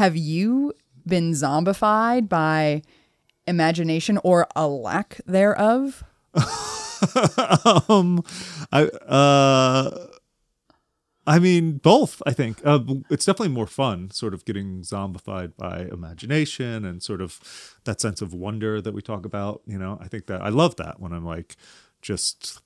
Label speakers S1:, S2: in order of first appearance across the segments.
S1: have you been zombified by imagination or a lack thereof?
S2: um, I uh, I mean both. I think uh, it's definitely more fun, sort of getting zombified by imagination and sort of that sense of wonder that we talk about. You know, I think that I love that when I'm like just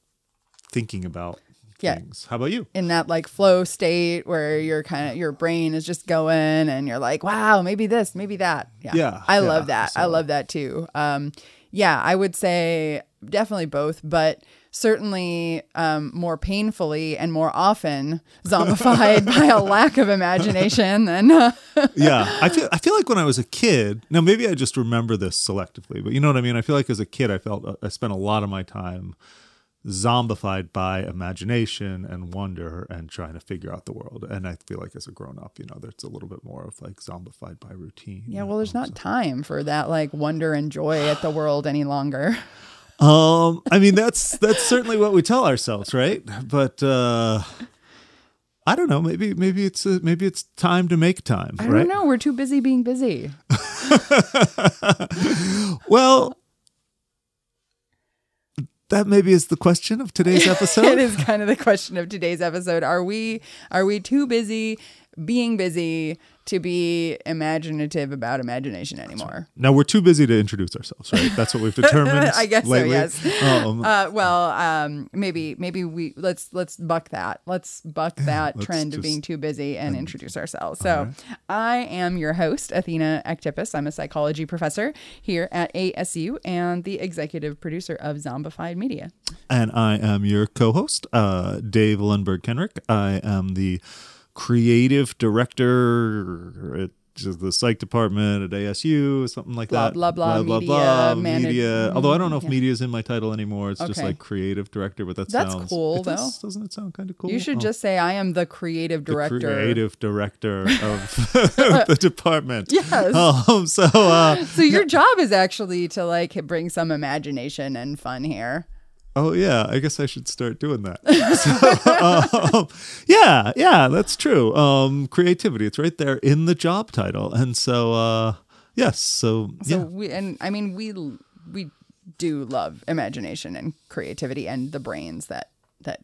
S2: thinking about
S1: Yeah.
S2: things. How about you?
S1: in that like flow state where your kind of your brain is just going and you're like wow maybe this maybe that yeah
S2: Yeah,
S1: i
S2: yeah,
S1: love that i love that too um yeah i would say definitely both but certainly um, more painfully and more often zombified by a lack of imagination than uh,
S2: yeah, I feel I feel like when I was a kid. Now maybe I just remember this selectively, but you know what I mean. I feel like as a kid, I felt uh, I spent a lot of my time zombified by imagination and wonder and trying to figure out the world. And I feel like as a grown up, you know, there's a little bit more of like zombified by routine.
S1: yeah well there's not time for that like wonder and joy at the world any longer
S2: Um, I mean that's that's certainly what we tell ourselves, right? But uh I don't know. Maybe maybe it's uh maybe it's time to make time,
S1: i
S2: right?
S1: don't know we're too busy being busy
S2: Well, that maybe is the question of today's episode.
S1: it is kind of the question of today's episode. Are we are we too busy being busy to be imaginative about imagination anymore?
S2: now we're too busy to introduce ourselves, right? That's what we've determined.
S1: I guess so,
S2: lately.
S1: yes.
S2: Um,
S1: Uh, well, um, maybe maybe we let's let's buck that. Let's buck that
S2: let's
S1: trend of being too busy and introduce ourselves. So, I am your host, Athena Aktipis. I'm a psychology professor here at ASU and the executive producer of Zombified Media.
S2: and I am your co-host, uh, Dave Lundberg Kenrick. I am the creative director at the psych department at ASU, something like
S1: Blah,
S2: that.
S1: blah, blah, blah media, manag-
S2: media. Although I don't know if
S1: yeah.
S2: media is in my title anymore. It's just like creative director, but that
S1: That's
S2: sounds
S1: cool,
S2: it does- Doesn't it sound kind of cool?
S1: You should
S2: Oh.
S1: just say I am the creative
S2: the
S1: director.
S2: creative director of the department.
S1: Yes.
S2: Um, so uh,
S1: So your job is actually to like bring some imagination and fun here.
S2: Oh yeah, I guess I should start doing that. So, um, yeah, yeah, that's true. Um, creativity, it's right there in the job title, and so uh, yes, so,
S1: So
S2: yeah,
S1: we and I mean we we do love imagination and creativity and the brains that that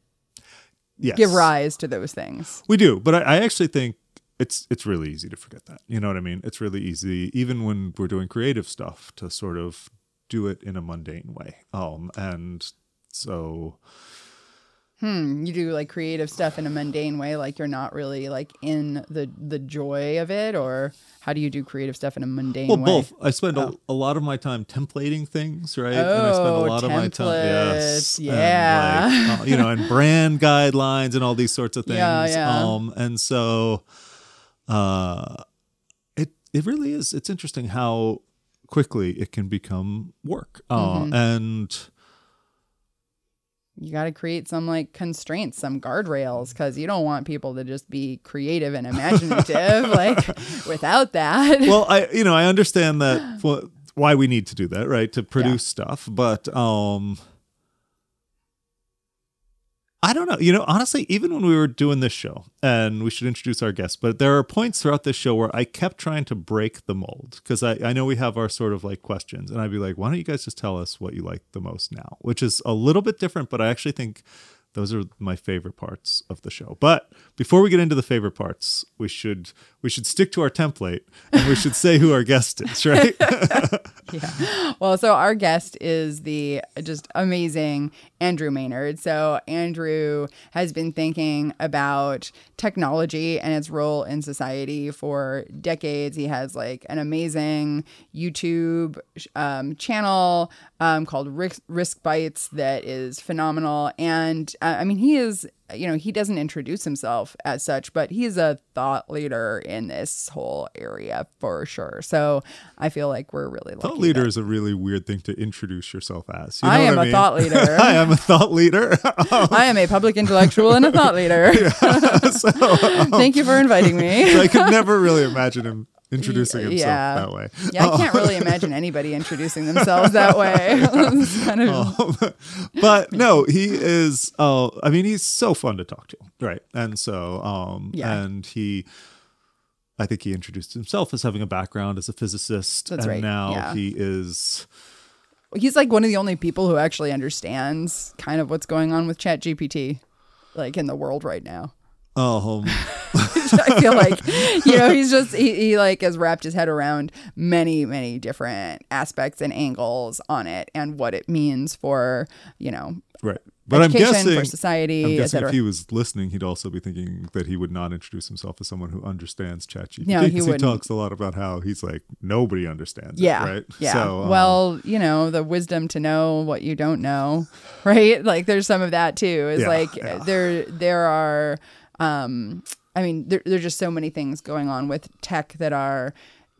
S2: yes,
S1: give rise to those things.
S2: We do, but I, I actually think it's it's really easy to forget that. You know what I mean? It's really easy, even when we're doing creative stuff, to sort of do it in a mundane way. Um, and so
S1: Hmm, you do like creative stuff in a mundane way, like you're not really like in the the joy of it, or how do you do creative stuff in a mundane
S2: Well,
S1: way?
S2: both. I spend a, a lot of my time templating things, right? and I spend a
S1: Oh,
S2: lot of my time, yes,
S1: templates, yeah.
S2: like, uh, you know, and brand guidelines and all these sorts of things.
S1: Yeah, yeah.
S2: Um, and so, uh, it it really is. It's interesting how quickly it can become work. Uh,
S1: Mm-hmm.
S2: and
S1: you got to create some like constraints, some guardrails, because you don't want people to just be creative and imaginative. like without that,
S2: well, I you know I understand that wh- why we need to do that, right? To produce stuff, but um I don't know. You know, honestly, even when we were doing this show, and we should introduce our guests, but there are points throughout this show where I kept trying to break the mold because I, I know we have our sort of like questions, and I'd be like, why don't you guys just tell us what you like the most now? Which is a little bit different, but I actually think those are my favorite parts of the show. But before we get into the favorite parts, we should we should stick to our template and we should say who our guest is, right?
S1: yeah. Well, so our guest is the just amazing Andrew Maynard. So Andrew has been thinking about technology and its role in society for decades. He has like an amazing YouTube um, channel um, called Risk, Risk Bites that is phenomenal. And uh, I mean, he is you know, he doesn't introduce himself as such, but he's a thought leader in this whole area for sure. So I feel like we're really lucky.
S2: thought leader
S1: that-
S2: is a really weird thing to introduce yourself as. You know
S1: I am a
S2: mean?
S1: thought leader.
S2: I am a thought leader.
S1: Um, I am a public intellectual and a thought leader.
S2: so,
S1: Thank you for inviting me.
S2: I could never really imagine him introducing himself
S1: Yeah.
S2: that way.
S1: Yeah, I can't really imagine anybody introducing themselves that way. Kind of
S2: Um, but no, he is. Uh, I mean, he's so fun to talk to, right? And so, um,
S1: Yeah.
S2: and he, I think he introduced himself as having a background as a physicist,
S1: That's
S2: and
S1: right,
S2: now
S1: yeah.
S2: he is.
S1: He's like one of the only people who actually understands kind of what's going on with Chat GPT, like in the world right now.
S2: Um,
S1: I feel like, you know, he's just he, he like has wrapped his head around many, many different aspects and angles on it and what it means for, you know,
S2: right, but I'm guessing
S1: for society,
S2: I'm guessing if he was listening, he'd also be thinking that he would not introduce himself as someone who understands ChatGPT
S1: No, he
S2: because he, talks a lot about how he's like nobody understands
S1: Yeah.
S2: it, right?
S1: Yeah.
S2: So, um,
S1: well, you know, the wisdom to know what you don't know, right? Like there's some of that too. Is
S2: Yeah,
S1: like
S2: yeah.
S1: there there are um I mean, there there's just so many things going on with tech that are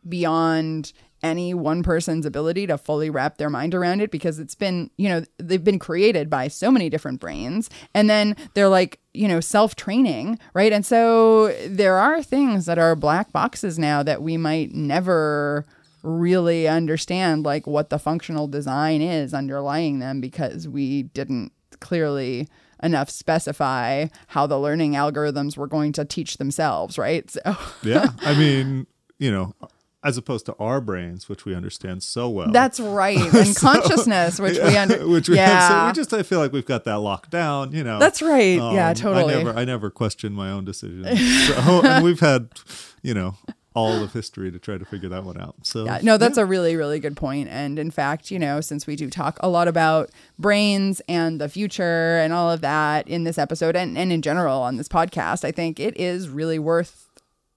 S1: beyond any one person's ability to fully wrap their mind around it because it's been, you know, they've been created by so many different brains and then they're like, you know, self-training, right? And so there are things that are black boxes now that we might never really understand like what the functional design is underlying them because we didn't clearly enough specify how the learning algorithms were going to teach themselves, right? So
S2: yeah, I mean, you know, as opposed to our brains, which we understand so well.
S1: that's right. And consciousness, which we under
S2: which we
S1: yeah.
S2: so we just I feel like we've got that locked down, you know.
S1: That's right. Yeah,
S2: Um,
S1: totally.
S2: I never I never question my own decisions. So, and we've had, you know, all of history to try to figure that one out. So
S1: Yeah, no, that's a really, really good point. And in fact, you know, since we do talk a lot about brains and the future and all of that in this episode and, and in general on this podcast, I think it is really worth,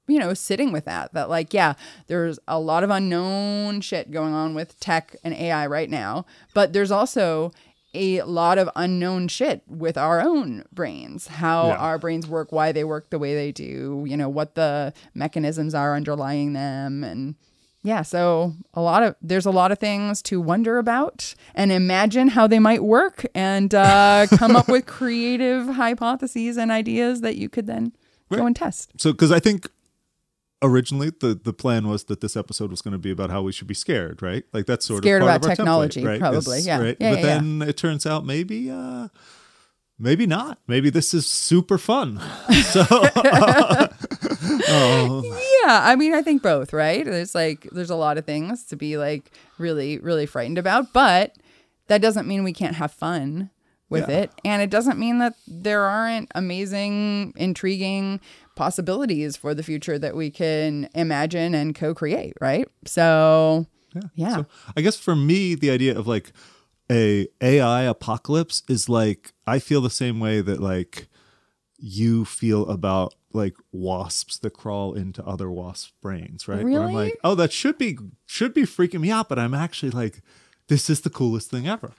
S1: you know, sitting with that. That, like, yeah, there's a lot of unknown shit going on with tech and AI right now, but there's also a lot of unknown shit with our own brains, how
S2: Yeah.
S1: our brains work, why they work the way they do, you know, what the mechanisms are underlying them. And yeah, so a lot of there's a lot of things to wonder about and imagine how they might work and uh, come up with creative hypotheses and ideas that you could then go and test.
S2: so because I think originally the the plan was that this episode was going to be about how we should be scared, right? Like that's sort
S1: Scared
S2: of part
S1: about
S2: of our
S1: technology,
S2: template, right?
S1: probably.
S2: Is-
S1: Yeah.
S2: Right?
S1: Yeah,
S2: but
S1: yeah, yeah.
S2: then it turns out maybe uh maybe not. Maybe this is super fun. So oh,
S1: Yeah, I mean, I think both, right? There's like there's a lot of things to be like really really frightened about, but that doesn't mean we can't have fun with
S2: Yeah.
S1: it, and it doesn't mean that there aren't amazing, intriguing possibilities for the future that we can imagine and co-create, right? So, yeah.
S2: So I guess for me, the idea of like a AI apocalypse is like I feel the same way that like you feel about like wasps that crawl into other wasps' brains, right? Where I'm like, oh, that should be should be freaking me out, but I'm actually like, this is the coolest thing ever.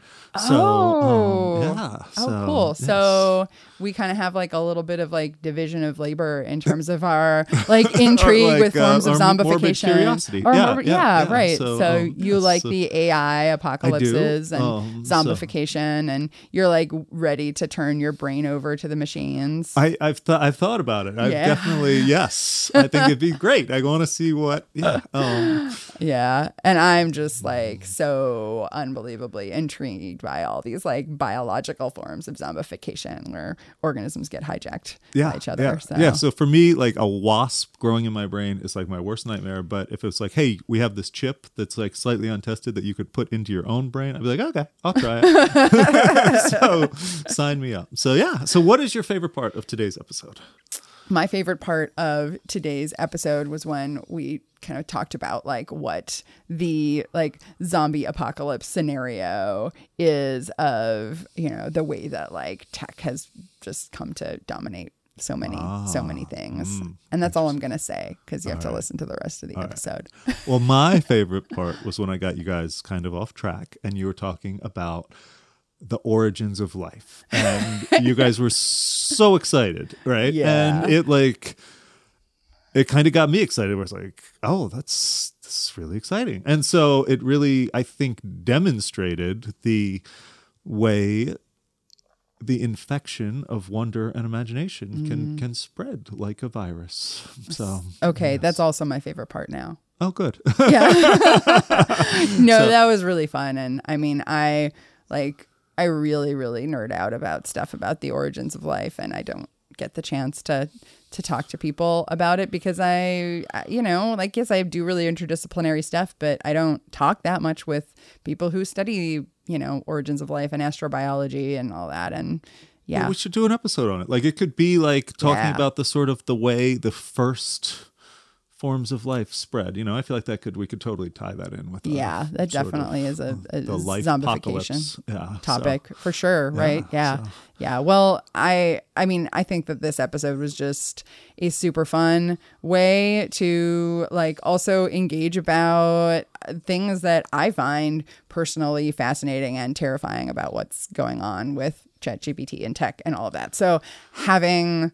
S2: So
S1: Oh.
S2: um, yeah.
S1: Oh,
S2: so,
S1: cool.
S2: yes.
S1: So we kind of have like a little bit of like division of labor in terms of our like intrigue
S2: like,
S1: with
S2: uh,
S1: forms of
S2: or morbid
S1: zombification.
S2: curiosity.
S1: Or
S2: Yeah,
S1: morbid-
S2: yeah,
S1: yeah,
S2: yeah.
S1: right.
S2: So,
S1: So,
S2: um,
S1: you like
S2: so-
S1: the AI apocalypses and
S2: Um, so-
S1: zombification, and you're like ready to turn your brain over to the machines.
S2: I, I've thought I've thought about it. I've definitely yes. I think it'd be great. I want to see what. Yeah. Um,
S1: Yeah. And I'm just like so unbelievably intrigued by all these like biological forms of zombification where organisms get hijacked
S2: yeah,
S1: by each other.
S2: Yeah.
S1: so.
S2: yeah. So for me, like a wasp growing in my brain is like my worst nightmare. But if it's like, hey, we have this chip that's like slightly untested that you could put into your own brain, I'd be like, okay, I'll try it. so sign me up. So yeah. So what is your favorite part of today's episode?
S1: My favorite part of today's episode was when we kind of talked about like what the like zombie apocalypse scenario is of you know the way that like tech has just come to dominate so many so many ah, things. Hmm, and that's all i'm gonna say because you have to listen to the rest of the episode.
S2: Well, my favorite part was when I got you guys kind of off track and you were talking about the origins of life. And you guys were so excited, right?
S1: Yeah.
S2: And it like it kind of got me excited. Where it's like, oh, that's this is really exciting. And so it really, I think, demonstrated the way the infection of wonder and imagination can mm-hmm. can spread like a virus. So
S1: okay that's also my favorite part now
S2: oh good.
S1: yeah no that was really fun and i mean i like i really really nerd out about stuff about the origins of life and i don't get the chance to to talk to people about it because I, you know, like yes, I do really interdisciplinary stuff, but I don't talk that much with people who study, you know, origins of life and astrobiology and all that. And yeah,
S3: Well, we should do an episode on it. Like it could be like talking
S1: Yeah.
S3: about the sort of the way the first forms of life spread. You know, I feel like that could we could totally tie that in with. uh,
S1: yeah, that definitely is a, a
S3: the life
S1: zombification.
S3: Yeah, so-
S1: topic for sure right yeah
S3: so-
S1: yeah well i i mean i think that this episode was just a super fun way to like also engage about things that i find personally fascinating and terrifying about what's going on with ChatGPT and tech and all of that so having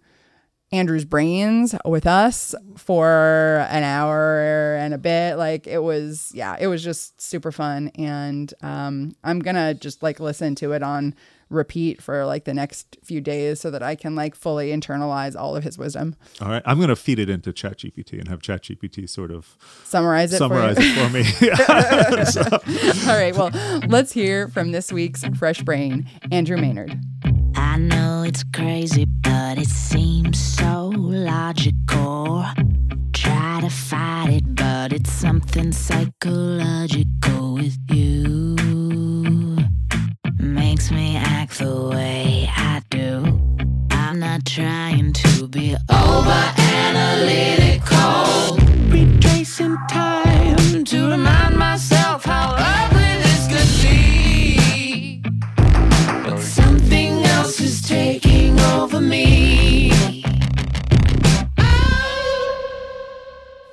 S1: Andrew's brains with us for an hour and a bit. Like it was, yeah, it was just super fun. And um, I'm gonna just like listen to it on repeat for like the next few days so that I can like fully internalize all of his wisdom.
S3: All right, I'm going to feed it into ChatGPT and have ChatGPT sort of
S1: Summarize it.
S3: summarize
S1: for
S3: it for me.
S1: you. all right. Well, let's hear from this week's Fresh Brain, Andrew Maynard.
S4: I know it's crazy, but it seems so logical. Try to fight it, but it's something psychological with you. Makes me act the way I do. I'm not trying to be over analytical. Retracing time to remind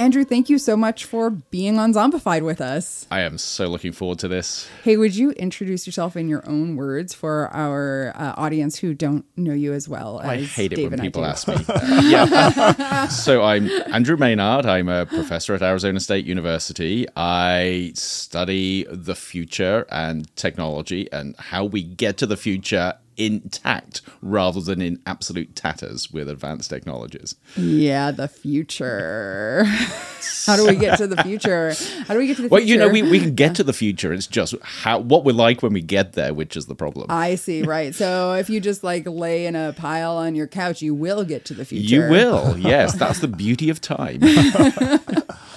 S1: Andrew, thank you so much for being on Zombified with us.
S5: I am so looking forward to this.
S1: Hey, would you introduce yourself in your own words for our uh, audience who don't know you as well as
S5: I hate it
S1: Dave
S5: when people ask me. Yeah. so I'm Andrew Maynard. I'm a professor at Arizona State University. I study the future and technology and how we get to the future intact rather than in absolute tatters with advanced technologies.
S1: Yeah, the future. How do we get to the future? How do we get to the future?
S5: Well, you know, we, we can get to the future. It's just how what we're like when we get there, which is the problem.
S1: I see, right. So if you just like lay in a pile on your couch, you will get to the future.
S5: you will, yes. That's the beauty of time.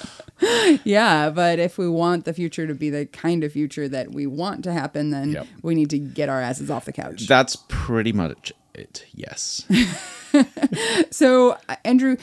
S1: Yeah, but if we want the future to be the kind of future that we want to happen, then
S5: Yep.
S1: we need to get our asses off the couch.
S5: That's pretty much it. Yes.
S1: So, uh, Andrew,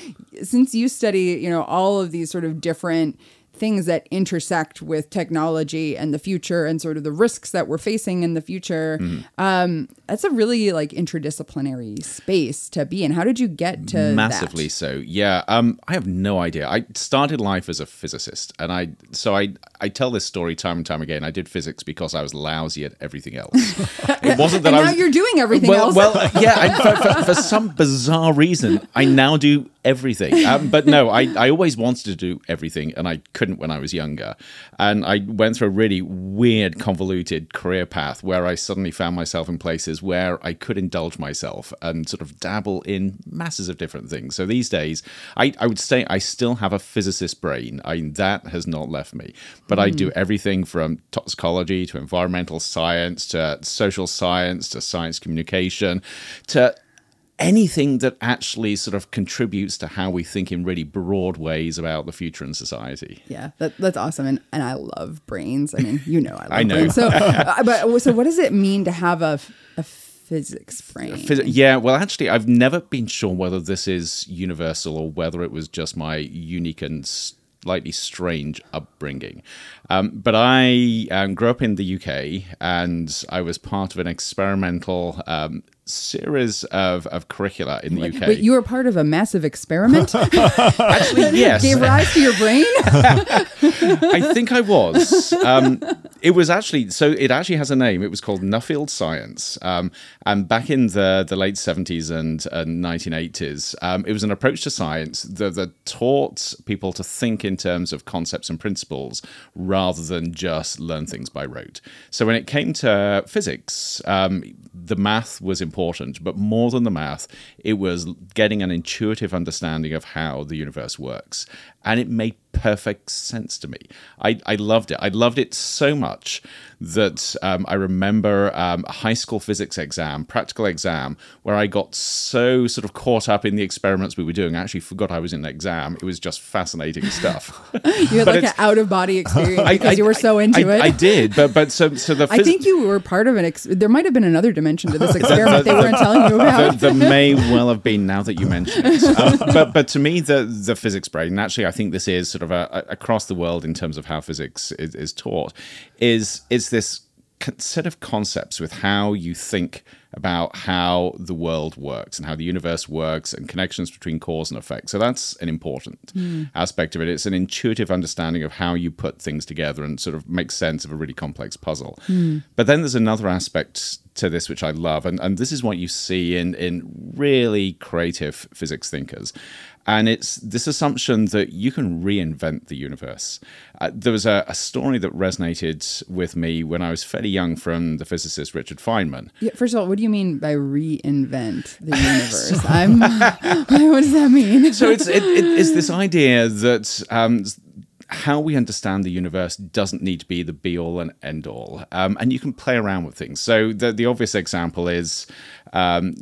S1: since you study, you know, all of these sort of different things that intersect with technology and the future and sort of the risks that we're facing in the future,
S5: Mm-hmm.
S1: um, that's a really like interdisciplinary space to be in. How did you get to
S5: massively
S1: that?
S5: so yeah um i have no idea i started life as a physicist and i so i i tell this story time and time again i did physics because i was lousy at everything else it wasn't that
S1: And
S5: i
S1: now
S5: was
S1: you're doing everything
S5: well,
S1: else.
S5: well, yeah. I, for, for, for some bizarre reason, I now do everything. Um, but no, I, I always wanted to do everything, and I couldn't when I was younger. And I went through a really weird, convoluted career path where I suddenly found myself in places where I could indulge myself and sort of dabble in masses of different things. So these days, I, I would say I still have a physicist brain. I, that has not left me. But I do hmm. everything from toxicology to environmental science to social science to science communication to anything that actually sort of contributes to how we think in really broad ways about the future and society.
S1: Yeah, that, that's awesome, and and I love brains. I mean, you know, I love
S5: I know.
S1: brains. So, uh, but so what does it mean to have a a physics brain?
S5: Yeah, well, actually, I've never been sure whether this is universal or whether it was just my unique and slightly strange upbringing. Um, but I um, grew up in the UK and I was part of an experimental um, series of, of curricula in the UK.
S1: Wait, you were part of a massive experiment?
S5: actually, yes.
S1: Gave rise to your brain?
S5: I think I was. Um, it was actually so. It actually has a name. It was called Nuffield Science. Um, and back in the the late seventies and nineteen eighties, um, it was an approach to science that, that taught people to think in terms of concepts and principles rather than just learn things by rote. So when it came to physics, um, the math was important, but more than the math, it was getting an intuitive understanding of how the universe works. And it made perfect sense to me. I, I loved it. I loved it so much that um, I remember um, a high school physics exam, practical exam, where I got so sort of caught up in the experiments we were doing. I actually forgot I was in the exam. It was just fascinating stuff.
S1: You had like an out of body experience
S5: I-
S1: because
S5: I-
S1: you were so into
S5: I,
S1: it.
S5: I did, but but so so the
S1: I think you were part of an. Ex- there might have been another dimension to this experiment they weren't telling you about.
S5: there, may well have been now that you mention it. Um, but but to me, the the physics brain, and actually, I think this is sort of a, a- across the world in terms of how physics is, is taught, is is this set of concepts with how you think about how the world works and how the universe works and connections between cause and effect. So that's an important hmm. aspect of it. It's an intuitive understanding of how you put things together and sort of make sense of a really complex puzzle. Hmm. But then there's another aspect to this which I love, and, and this is what you see in in really creative physics thinkers. And it's this assumption that you can reinvent the universe. Uh, there was a, a story that resonated with me when I was fairly young from the physicist Richard Feynman.
S1: Yeah, first of all, what do you mean by reinvent the universe? I'm. what does that mean?
S5: so it's it, it, it's this idea that um, how we understand the universe doesn't need to be the be all and end all, um, and you can play around with things. So the the obvious example is. Um,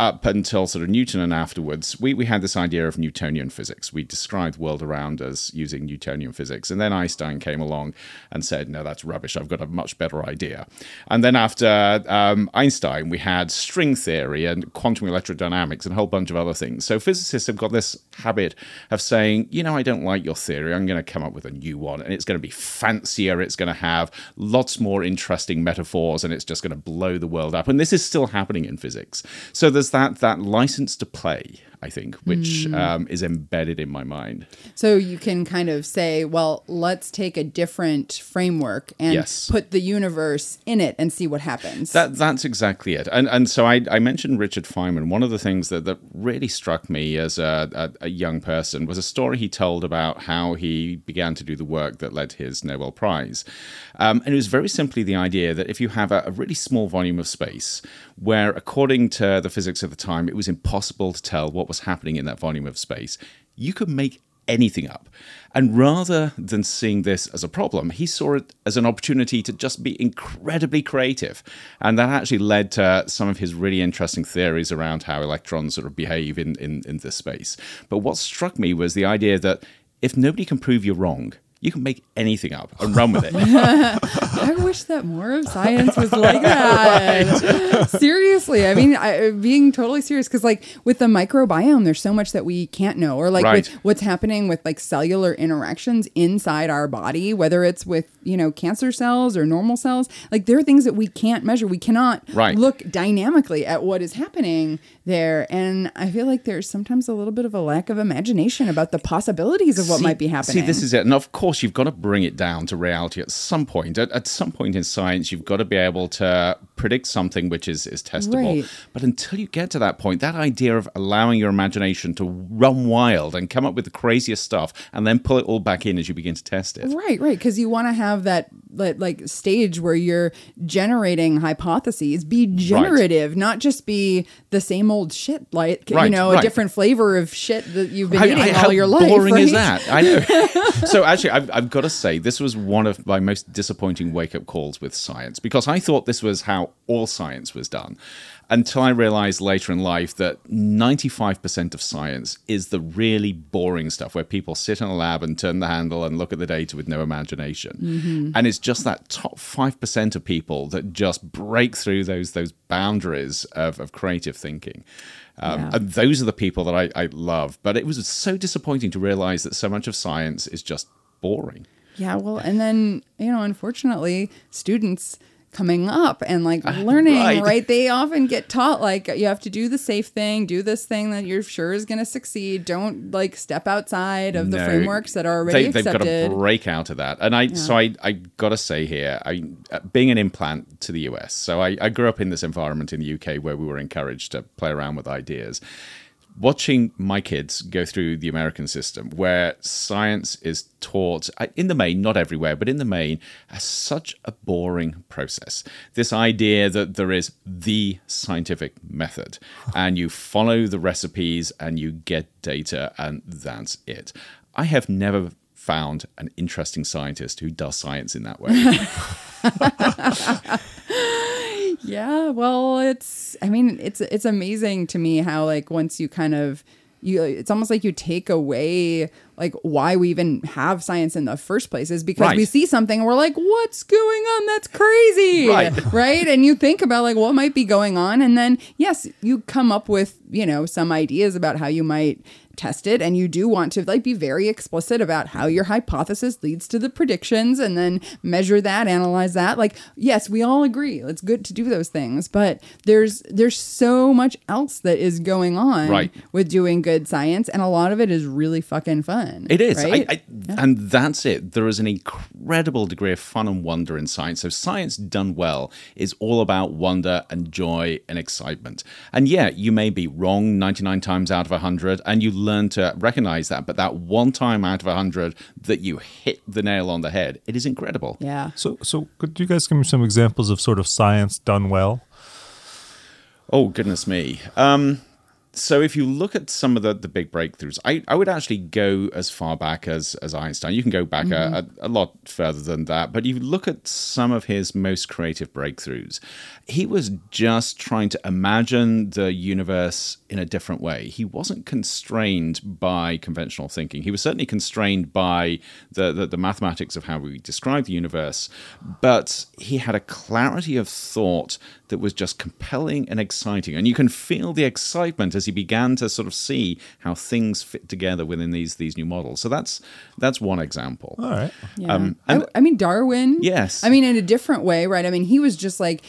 S5: up until sort of Newton and afterwards, we, we had this idea of Newtonian physics. We described the world around us using Newtonian physics. And then Einstein came along and said, no, that's rubbish. I've got a much better idea. And then after um, Einstein, we had string theory and quantum electrodynamics and a whole bunch of other things. So physicists have got this habit of saying, you know, I don't like your theory. I'm going to come up with a new one. And it's going to be fancier. It's going to have lots more interesting metaphors and it's just going to blow the world up. And this is still happening in physics. So there's that that license to play, I think, which um, is embedded in my mind.
S1: So you can kind of say, well, let's take a different framework and
S5: Yes.
S1: put the universe in it and see what happens.
S5: That that's exactly it. And and so I, I mentioned Richard Feynman. One of the things that, that really struck me as a, a, a young person was a story he told about how he began to do the work that led to his Nobel Prize. Um, and it was very simply the idea that if you have a, a really small volume of space where, according to the physics of the time, it was impossible to tell what was happening in that volume of space, you could make anything up. And rather than seeing this as a problem, he saw it as an opportunity to just be incredibly creative. And that actually led to some of his really interesting theories around how electrons sort of behave in, in, in this space. But what struck me was the idea that if nobody can prove you're wrong, you can make anything up and run with it.
S1: I wish that more of science was like that. Seriously, I mean, I, being totally serious, because like with the microbiome, there's so much that we can't know, or like
S5: Right.
S1: with what's happening with like cellular interactions inside our body, whether it's with you know cancer cells or normal cells. Like there are things that we can't measure. We cannot
S5: Right.
S1: look dynamically at what is happening there, and I feel like there's sometimes a little bit of a lack of imagination about the possibilities of what
S5: See-
S1: might be happening.
S5: See, this is it. And of course, you've got to bring it down to reality at some point. At, at some point in science, you've got to be able to predict something which is, is testable.
S1: Right.
S5: But until you get to that point, that idea of allowing your imagination to run wild and come up with the craziest stuff and then pull it all back in as you begin to test it.
S1: Right, right, because you want to have that like, like stage where you're generating hypotheses, be generative, not just be the same old shit, like you
S5: Right,
S1: know, a different flavor of shit that you've been
S5: How-
S1: eating
S5: how
S1: all your life.
S5: How boring is that? I know. so actually, I've, I've got to say, this was one of my most disappointing wake-up calls with science because I thought this was how all science was done, until I realized later in life that 95% of science is the really boring stuff where people sit in a lab and turn the handle and look at the data with no imagination,
S1: Mm-hmm.
S5: and it's just that top five percent of people that just break through those those boundaries of, of creative thinking. Um,
S1: Yeah.
S5: And those are the people that I, I love. But it was so disappointing to realize that so much of science is just boring.
S1: Yeah, well, and then you know, unfortunately, students coming up and like learning,
S5: right.
S1: right. They often get taught like you have to do the safe thing, do this thing that you're sure is going to succeed. Don't like step outside of the frameworks that are already
S5: they, They've got
S1: accepted.
S5: to break out of that. And I, so I, I got to say here, I, uh, being an implant to the US, so I, I grew up in this environment in the UK where we were encouraged to play around with ideas. Watching my kids go through the American system, where science is taught uh, in the main, not everywhere, but in the main, as such a boring process. This idea that there is the scientific method, and you follow the recipes and you get data, and that's it. I have never found an interesting scientist who does science in that way.
S1: Yeah, well, it's I mean, it's it's amazing to me how like once you kind of you it's almost like you take away like why we even have science in the first place is because
S5: Right.
S1: we see something and we're like what's going on that's crazy
S5: Right.
S1: right and you think about like what might be going on and then yes you come up with you know some ideas about how you might test it and you do want to like be very explicit about how your hypothesis leads to the predictions and then measure that analyze that like yes we all agree it's good to do those things but there's there's so much else that is going on
S5: Right.
S1: with doing good science and a lot of it is really fucking fun
S5: It is.
S1: right?
S5: I, I, And that's it. There is an incredible degree of fun and wonder in science. So, science done well is all about wonder and joy and excitement. And yeah, you may be wrong 99 times out of 100, and you learn to recognize that. But that one time out of a 100 that you hit the nail on the head, it is incredible.
S1: yeah
S3: So, so could you guys give me some examples of sort of science done well?
S5: Oh goodness me. Um, so if you look at some of the, the big breakthroughs, I, I would actually go as far back as, as Einstein. You can go back a, a, a lot further than that, but you look at some of his most creative breakthroughs. He was just trying to imagine the universe in a different way. He wasn't constrained by conventional thinking. He was certainly constrained by the, the, the mathematics of how we describe the universe, but he had a clarity of thought that was just compelling and exciting. And you can feel the excitement as he began to sort of see how things fit together within these these new models. So that's that's one example.
S3: All right.
S1: Yeah.
S5: Um,
S1: I, I mean, Darwin.
S5: Yes.
S1: I mean, in a different way, right? I mean, he was just like,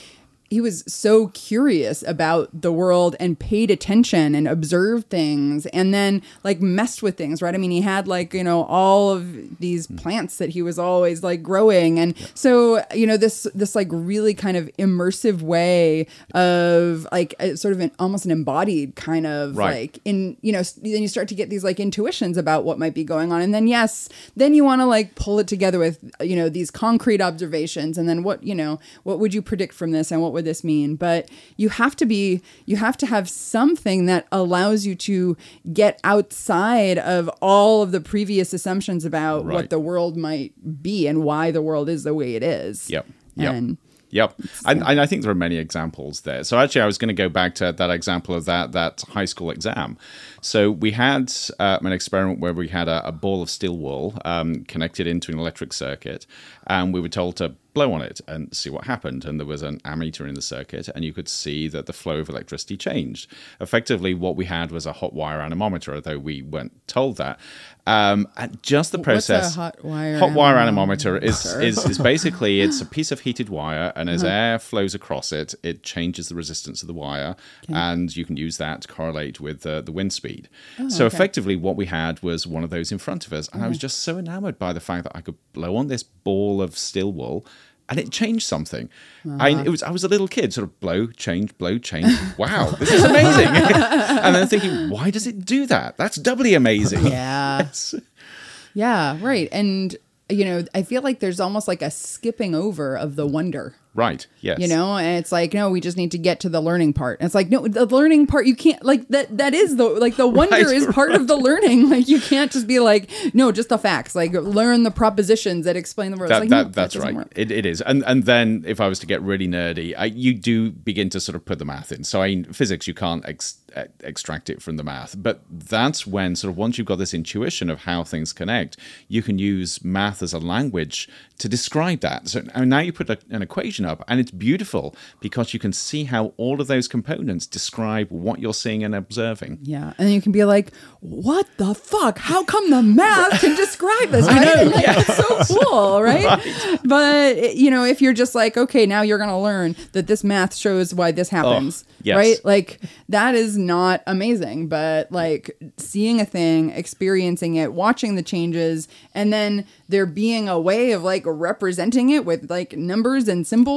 S1: he was so curious about the world and paid attention and observed things and then like messed with things, right? I mean, he had like, you know, all of these mm. plants that he was always like growing. And so, you know, this, this like really kind of immersive way of like a, sort of an almost an embodied kind of
S5: Right.
S1: like in, you know, then you start to get these like intuitions about what might be going on. And then, yes, then you want to like pull it together with, you know, these concrete observations and then what, you know, what would you predict from this and what would this mean? But you have to be, you have to have something that allows you to get outside of all of the previous assumptions about what the world might be and why the world is the way it is.
S5: Yep. Yep.
S1: And
S5: Yep, and, and I think there are many examples there. So actually, I was going to go back to that example of that that high school exam. So we had uh, an experiment where we had a, a ball of steel wool um, connected into an electric circuit, and we were told to blow on it and see what happened. And there was an ammeter in the circuit, and you could see that the flow of electricity changed. Effectively, what we had was a hot wire anemometer, although we weren't told that. Um, and just the process.
S1: hot wire
S5: hot wire
S1: anemometer?
S5: anemometer is, is is basically it's a piece of heated wire, and as air flows across it, it changes the resistance of the wire, and you can use that to correlate with uh, the wind speed. so
S1: okay.
S5: effectively, what we had was one of those in front of us, and I was just so enamored by the fact that I could blow on this ball of steel wool. And it changed something. I uh-huh. it was I was a little kid, sort of blow, change, blow, change. Wow, this is amazing! and then thinking, why does it do that? That's doubly amazing.
S1: Yeah. Yeah, right. And you know, I feel like there's almost like a skipping over of the wonder.
S5: Right. Yes.
S1: You know, and it's like, no, we just need to get to the learning part. And it's like, no, the learning part, you can't like that. That is the like the wonder
S5: Right,
S1: is part of the learning. Like you can't just be like, no, just the facts. Like learn the propositions that explain the world.
S5: That,
S1: like,
S5: that,
S1: no,
S5: that's
S1: doesn't
S5: right.
S1: work.
S5: It, it is. And and then if I was to get really nerdy, I, you do begin to sort of put the math in. So I, physics, you can't ex, extract it from the math. But that's when sort of once you've got this intuition of how things connect, you can use math as a language to describe that. So now you put a, an equation up, and it's beautiful because you can see how all of those components describe what you're seeing and observing.
S1: Yeah, and you can be like, "What the fuck? How come the math can describe this?" Right? And, like, it's so cool, right? But you know, if you're just like, "Okay, now you're gonna learn that this math shows why this oh, happens,"
S5: yes.
S1: right? Like that is not amazing, but like seeing a thing, experiencing it, watching the changes, and then there being a way of like representing it with like numbers and symbols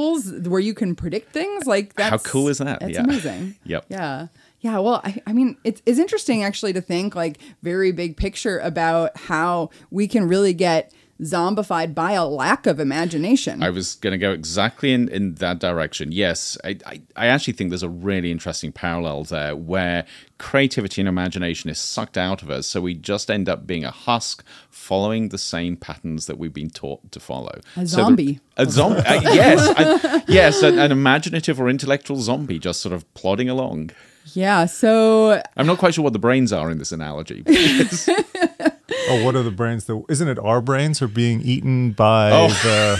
S1: where you can predict things, like that's
S5: How cool is that?
S1: That's
S5: Yeah.
S1: amazing.
S5: Yep.
S1: Yeah. Yeah, well, I, I mean, it's, it's interesting actually to think like very big picture about how we can really get zombified by a lack of imagination.
S5: I was going to go exactly in, in that direction. Yes, I, I, I actually think there's a really interesting parallel there where creativity and imagination is sucked out of us. So we just end up being a husk following the same patterns that we've been taught to follow.
S1: A
S5: So the-
S1: zombie.
S5: a zombie. uh, yes. I- yes. An, an imaginative or intellectual zombie just sort of plodding along.
S1: yeah, so
S5: I'm not quite sure what the brains are in this analogy. but it's-
S3: Oh, what are the brains that isn't it our brains are being eaten by
S5: Oh.
S3: the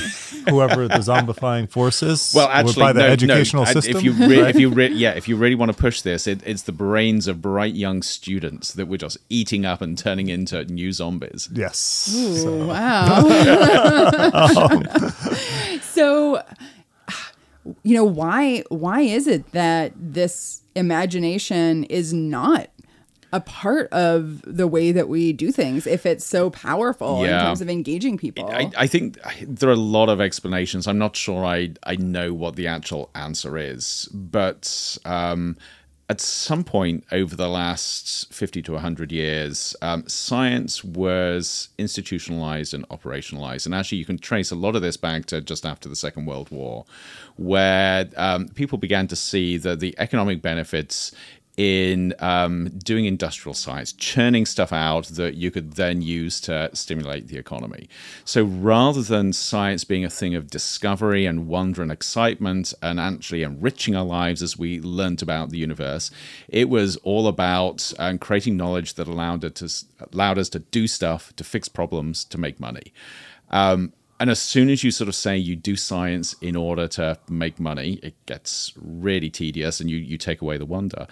S3: whoever the zombifying forces?
S5: Well,
S3: or
S5: actually,
S3: by the
S5: no,
S3: educational
S5: no.
S3: System.
S5: If you, re- if you, re- yeah, if you really want to push this, it, it's the brains of bright young students that we're just eating up and turning into new zombies.
S3: yes.
S1: Ooh, wow. Um, so you know why why is it that this imagination is not a part of the way that we do things if it's so powerful in terms of engaging people
S5: I, I think there are a lot of explanations. I'm not sure I I know what the actual answer is, but um, at some point over the last 50 to 100 years, um, science was institutionalized and operationalized. And actually, you can trace a lot of this back to just after the Second World War, where um, people began to see that the economic benefits in um, doing industrial science, churning stuff out that you could then use to stimulate the economy. So rather than science being a thing of discovery and wonder and excitement and actually enriching our lives as we learnt about the universe, it was all about um, creating knowledge that allowed it to allowed us to do stuff, to fix problems, to make money. Um, and as soon as you sort of say you do science in order to make money, it gets really tedious and you, you take away the wonder.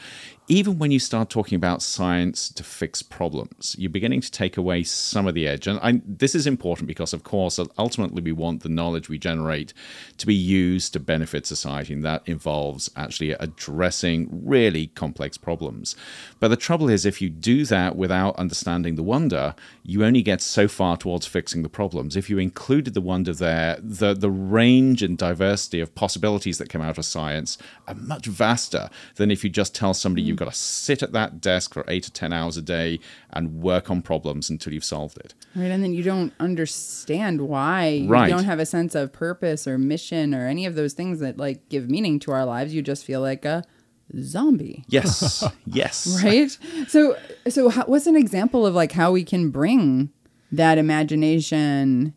S5: Even when you start talking about science to fix problems, you're beginning to take away some of the edge. And I, this is important because, of course, ultimately we want the knowledge we generate to be used to benefit society. And that involves actually addressing really complex problems. But the trouble is, if you do that without understanding the wonder, you only get so far towards fixing the problems. If you included the wonder there, the, the range and diversity of possibilities that come out of science are much vaster than if you just tell somebody you've got to sit at that desk for eight to 10 hours a day and work on problems until you've solved it.
S1: right and then you don't understand why
S5: Right.
S1: you don't have a sense of purpose or mission or any of those things that like give meaning to our lives you just feel like a zombie
S5: Yes, yes.
S1: right so so how, what's an example of like how we can bring that imagination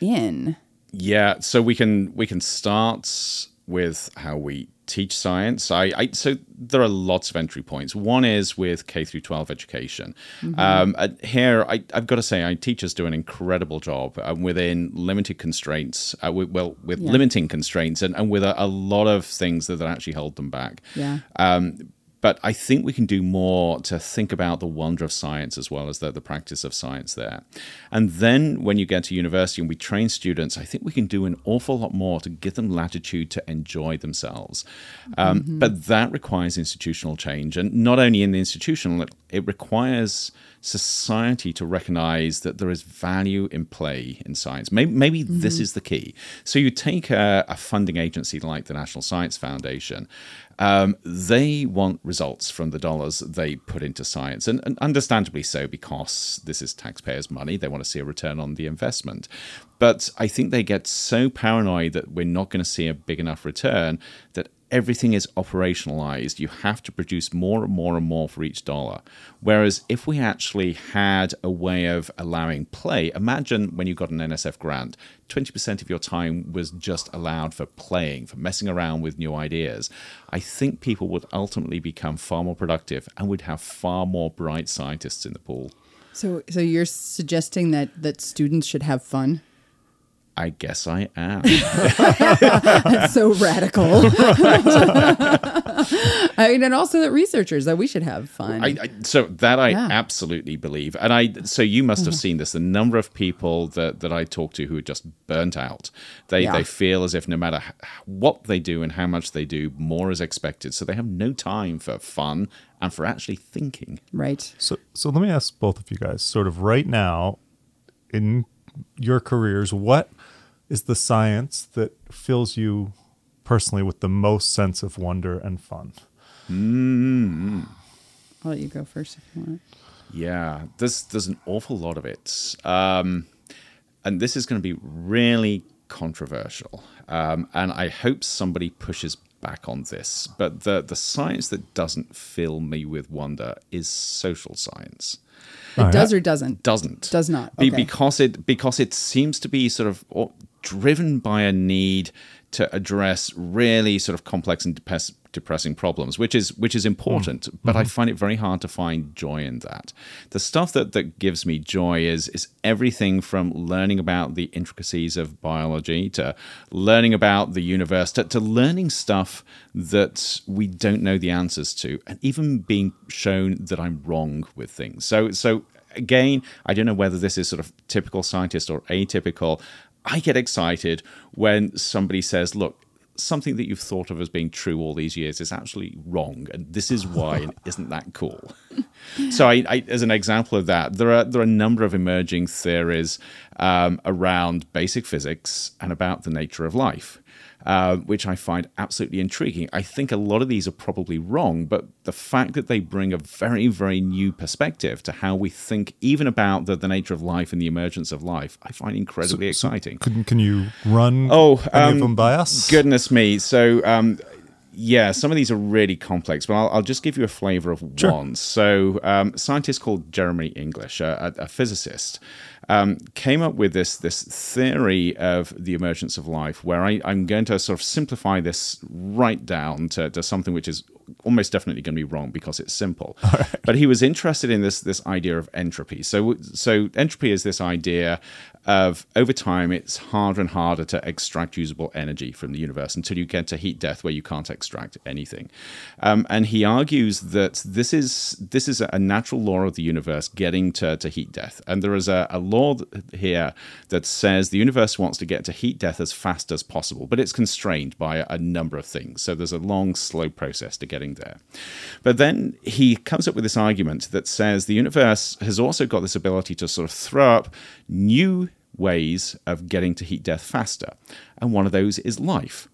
S1: in
S5: Yeah, so we can we can start with how we teach science. I, I so there are lots of entry points. One is with K through twelve education. Um, uh, here, I, I've got to say, I teachers do an incredible job uh, within limited constraints. Uh, with, well, with
S1: Yeah.
S5: limiting constraints, and, and with a, a lot of things that, that actually hold them back.
S1: yeah
S5: Um, but I think we can do more to think about the wonder of science as well as the, the practice of science there. And then when you get to university and we train students, I think we can do an awful lot more to give them latitude to enjoy themselves. Um, But that requires institutional change. And not only in the institutional, it, it requires society to recognize that there is value in play in science. Maybe, maybe this is the key. So you take a, a funding agency like the National Science Foundation, um, they want results from the dollars they put into science, and, and understandably so, because this is taxpayers' money. They want to see a return on the investment. But I think they get so paranoid that we're not going to see a big enough return that everything is operationalized. You have to produce more and more and more for each dollar. Whereas if we actually had a way of allowing play, imagine when you got an NSF grant, 20% of your time was just allowed for playing, for messing around with new ideas. I think people would ultimately become far more productive and would have far more bright scientists in the pool.
S1: so so you're suggesting that that students should have fun
S5: I guess I am.
S1: That's so radical. I mean, and also that researchers that we should have fun.
S5: I, I, so that I
S1: Yeah. Mm-hmm.
S5: absolutely believe, and I. So you must have seen this. The number of people that, that I talk to who are just burnt out. They
S1: Yeah.
S5: they feel as if no matter what they do and how much they do, more is expected. So they have no time for fun and for actually thinking.
S1: right.
S3: So, so let me ask both of you guys, sort of right now, in your careers, what is the science that fills you personally with the most sense of wonder and fun?
S1: I'll let you go first if you want.
S5: Yeah, there's there's an awful lot of it. Um, and this is going to be really controversial, um, and I hope somebody pushes back on this. But the the science that doesn't fill me with wonder is social science
S1: It does or doesn't?
S5: doesn't
S1: Does not.
S5: Be-
S1: Okay.
S5: because it because it seems to be sort of o- driven by a need to address really sort of complex and depes- depressing problems which is which is important mm. but i mm-hmm. find it very hard to find joy in that. The stuff that that gives me joy is is everything from learning about the intricacies of biology to learning about the universe to, to learning stuff that we don't know the answers to and even being shown that i'm wrong with things. So so again, I don't know whether this is sort of typical scientist or atypical. I get excited when somebody says, look, something that you've thought of as being true all these years is actually wrong, and this is why, and isn't that cool? so, I, I, as an example of that, there are there are a number of emerging theories um, around basic physics and about the nature of life. Uh, which I find absolutely intriguing. I think a lot of these are probably wrong, but the fact that they bring a very, very new perspective to how we think even about the, the nature of life and the emergence of life, I find incredibly exciting.
S3: Can, can you run
S5: Oh,
S3: any
S5: um,
S3: of them by us?
S5: Goodness me. So, um, yeah, some of these are really complex, but I'll, I'll just give you a flavor of
S3: Sure.
S5: one. So, um, a scientist called Jeremy England, a, a, physicist, um, came up with this this theory of the emergence of life, where I, I'm going to sort of simplify this right down to, to something which is almost definitely going to be wrong because it's simple. But he was interested in this this idea of entropy. So, so entropy is this idea of over time it's harder and harder to extract usable energy from the universe until you get to heat death where you can't extract anything. Um, and he argues that this is this is a natural law of the universe getting to, to heat death. And there is a, a law here that says the universe wants to get to heat death as fast as possible, but it's constrained by a number of things. So there's a long, slow process to getting there. But then he comes up with this argument that says the universe has also got this ability to sort of throw up new ways of getting to heat death faster. And one of those is life.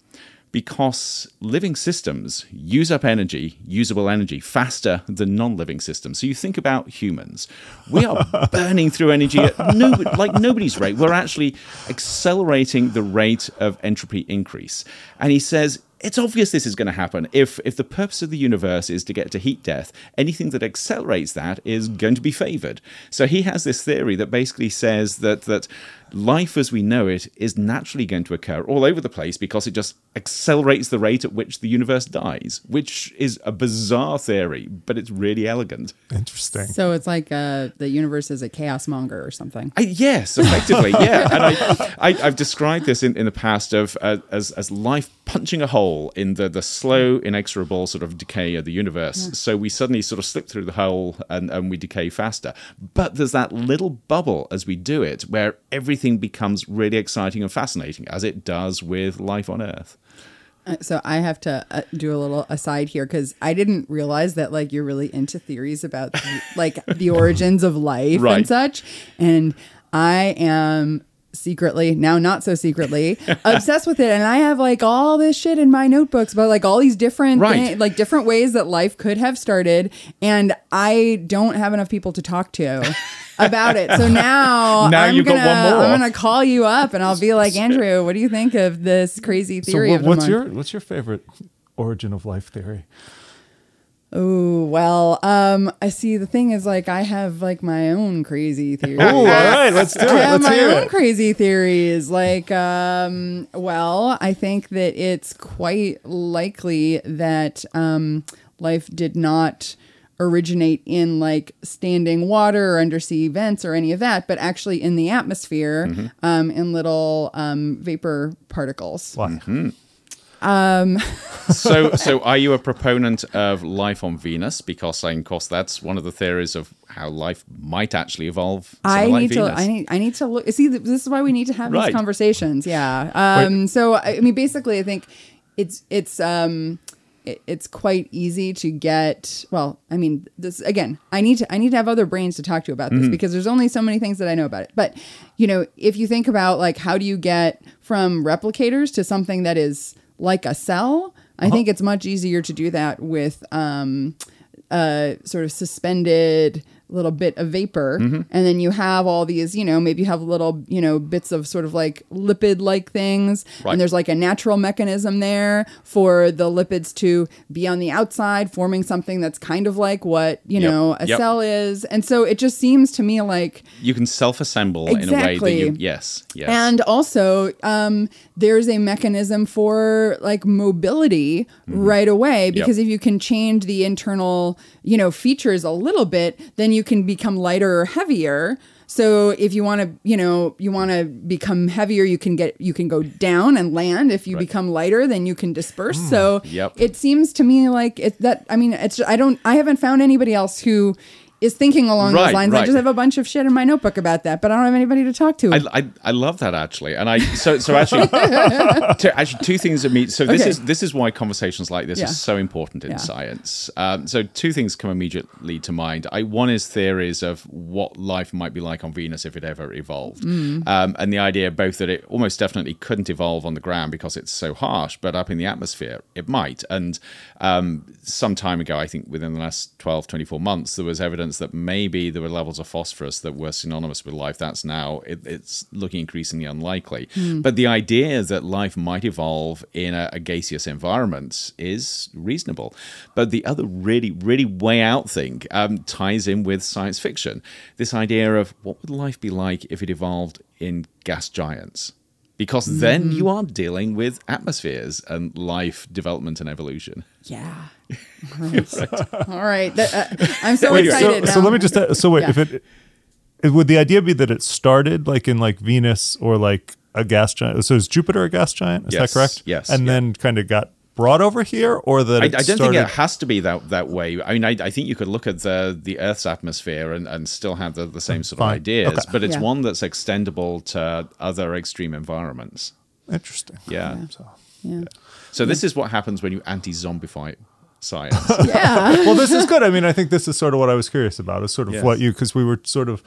S5: Because living systems use up energy, usable energy, faster than non living systems. So you think about humans. We are burning through energy at no, like nobody's rate. We're actually accelerating the rate of entropy increase. And he says it's obvious this is going to happen. If if the purpose of the universe is to get to heat death, anything that accelerates that is going to be favored. So he has this theory that basically says that that life as we know it is naturally going to occur all over the place because it just accelerates the rate at which the universe dies, which is a bizarre theory, but it's really elegant.
S3: Interesting.
S1: So it's like uh, the universe is a chaos monger or something.
S5: I, yes, effectively, yeah. And I, I, I've described this in, in the past of uh, as as life punching a hole in the the slow, inexorable sort of decay of the universe. So we suddenly sort of slip through the hole and, and we decay faster. But there's that little bubble as we do it where everything becomes really exciting and fascinating, as it does with life on Earth.
S1: Uh, So I have to uh, do a little aside here because I didn't realize that like you're really into theories about the, like the origins of life
S5: Right.
S1: and such, and I am secretly now not so secretly obsessed with it and i have like all this shit in my notebooks about like all these different
S5: Right.
S1: like different ways that life could have started and i don't have enough people to talk to about it so now,
S5: Now
S1: I'm gonna, i'm gonna call you up and i'll be like andrew what do you think of this crazy
S3: So
S1: theory
S3: what,
S1: the
S3: what's
S1: month?"
S3: your what's your favorite origin of life theory?
S1: Oh well, um, I see. The thing is, like, I have like my own crazy theories.
S3: Oh, all right, let's do it.
S1: I have
S3: Let's
S1: my
S3: hear
S1: own
S3: it.
S1: crazy theories. Like, um, well, I think that it's quite likely that um, life did not originate in like standing water or undersea vents or any of that, but actually in the atmosphere,
S3: Mm-hmm.
S1: um, in little um, vapor particles.
S3: Why?
S5: So, so are you a proponent of life on Venus? Because, of course, that's one of the theories of how life might actually evolve.
S1: I
S5: like
S1: need to.
S5: Venus.
S1: I need. I need to look. See, this is why we need to have
S5: Right.
S1: these conversations. Yeah. Um. So I I mean, basically, I think it's it's um it's quite easy to get. Well, I mean, this again. I need to. I need to have other brains to talk to about this because there's only so many things that I know about it. But you know, if you think about like how do you get from replicators to something that is like a cell, I think it's much easier to do that with um uh, sort of suspended little bit of vapor,
S5: Mm-hmm.
S1: and then you have all these, you know, maybe you have little, you know, bits of sort of like lipid like things,
S5: Right.
S1: and there's like a natural mechanism there for the lipids to be on the outside, forming something that's kind of like what you
S5: Yep.
S1: know a
S5: Yep.
S1: cell is, and so it just seems to me like
S5: You can self-assemble in a way that
S1: Exactly.
S5: you yes, yes.
S1: and also, um, there's a mechanism for like mobility right away because if you can change the internal, you know, features a little bit, then you can become lighter or heavier. So if you want to, you know, you want to become heavier, you can get you can go down and land. If you become lighter, then you can disperse. Hmm, so
S5: Yep.
S1: it seems to me like it that I mean, it's I don't I haven't found anybody else who is thinking along
S5: Right,
S1: those lines. I just have a bunch of shit in my notebook about that, but I don't have anybody to talk to.
S5: I, I, I love that actually, and I so so actually, to, actually two things that meet. So this is this is why conversations like this
S1: Yeah.
S5: are so important in
S1: Yeah.
S5: science. Um, so two things come immediately to mind. I one is theories of what life might be like on Venus if it ever evolved,
S1: Mm.
S5: um, and the idea both that it almost definitely couldn't evolve on the ground because it's so harsh, but up in the atmosphere it might. And um, some time ago, I think within the last 12, 24 months, there was evidence that maybe there were levels of phosphorus that were synonymous with life. That's now, it, it's looking increasingly unlikely. But the idea that life might evolve in a, a gaseous environment is reasonable. But the other really, really way out thing um, ties in with science fiction. This idea of what would life be like if it evolved in gas giants? Because then you are dealing with atmospheres and life development and evolution.
S1: Yeah. All right. All right. That, uh, I'm so
S3: Wait,
S1: excited.
S3: so, so let me just uh, so wait
S1: Yeah.
S3: if it, it would the idea be that it started like in like Venus or like a gas giant so is Jupiter a gas giant is
S5: Yes,
S3: that correct
S5: yes,
S3: and
S5: yeah.
S3: then kind of got brought over here or that
S5: I, I don't think it has to be that that way. I mean, I, I think you could look at the the Earth's atmosphere and, and still have the, the same sort of ideas,
S3: Okay.
S5: but it's
S1: Yeah.
S5: one that's extendable to other extreme environments.
S3: interesting
S5: Yeah.
S3: so
S1: yeah.
S5: So this is what happens when you anti-zombify science.
S1: Yeah.
S3: well this is good I mean I think this is sort of what I was curious about is sort of
S5: Yes.
S3: what you because we were sort of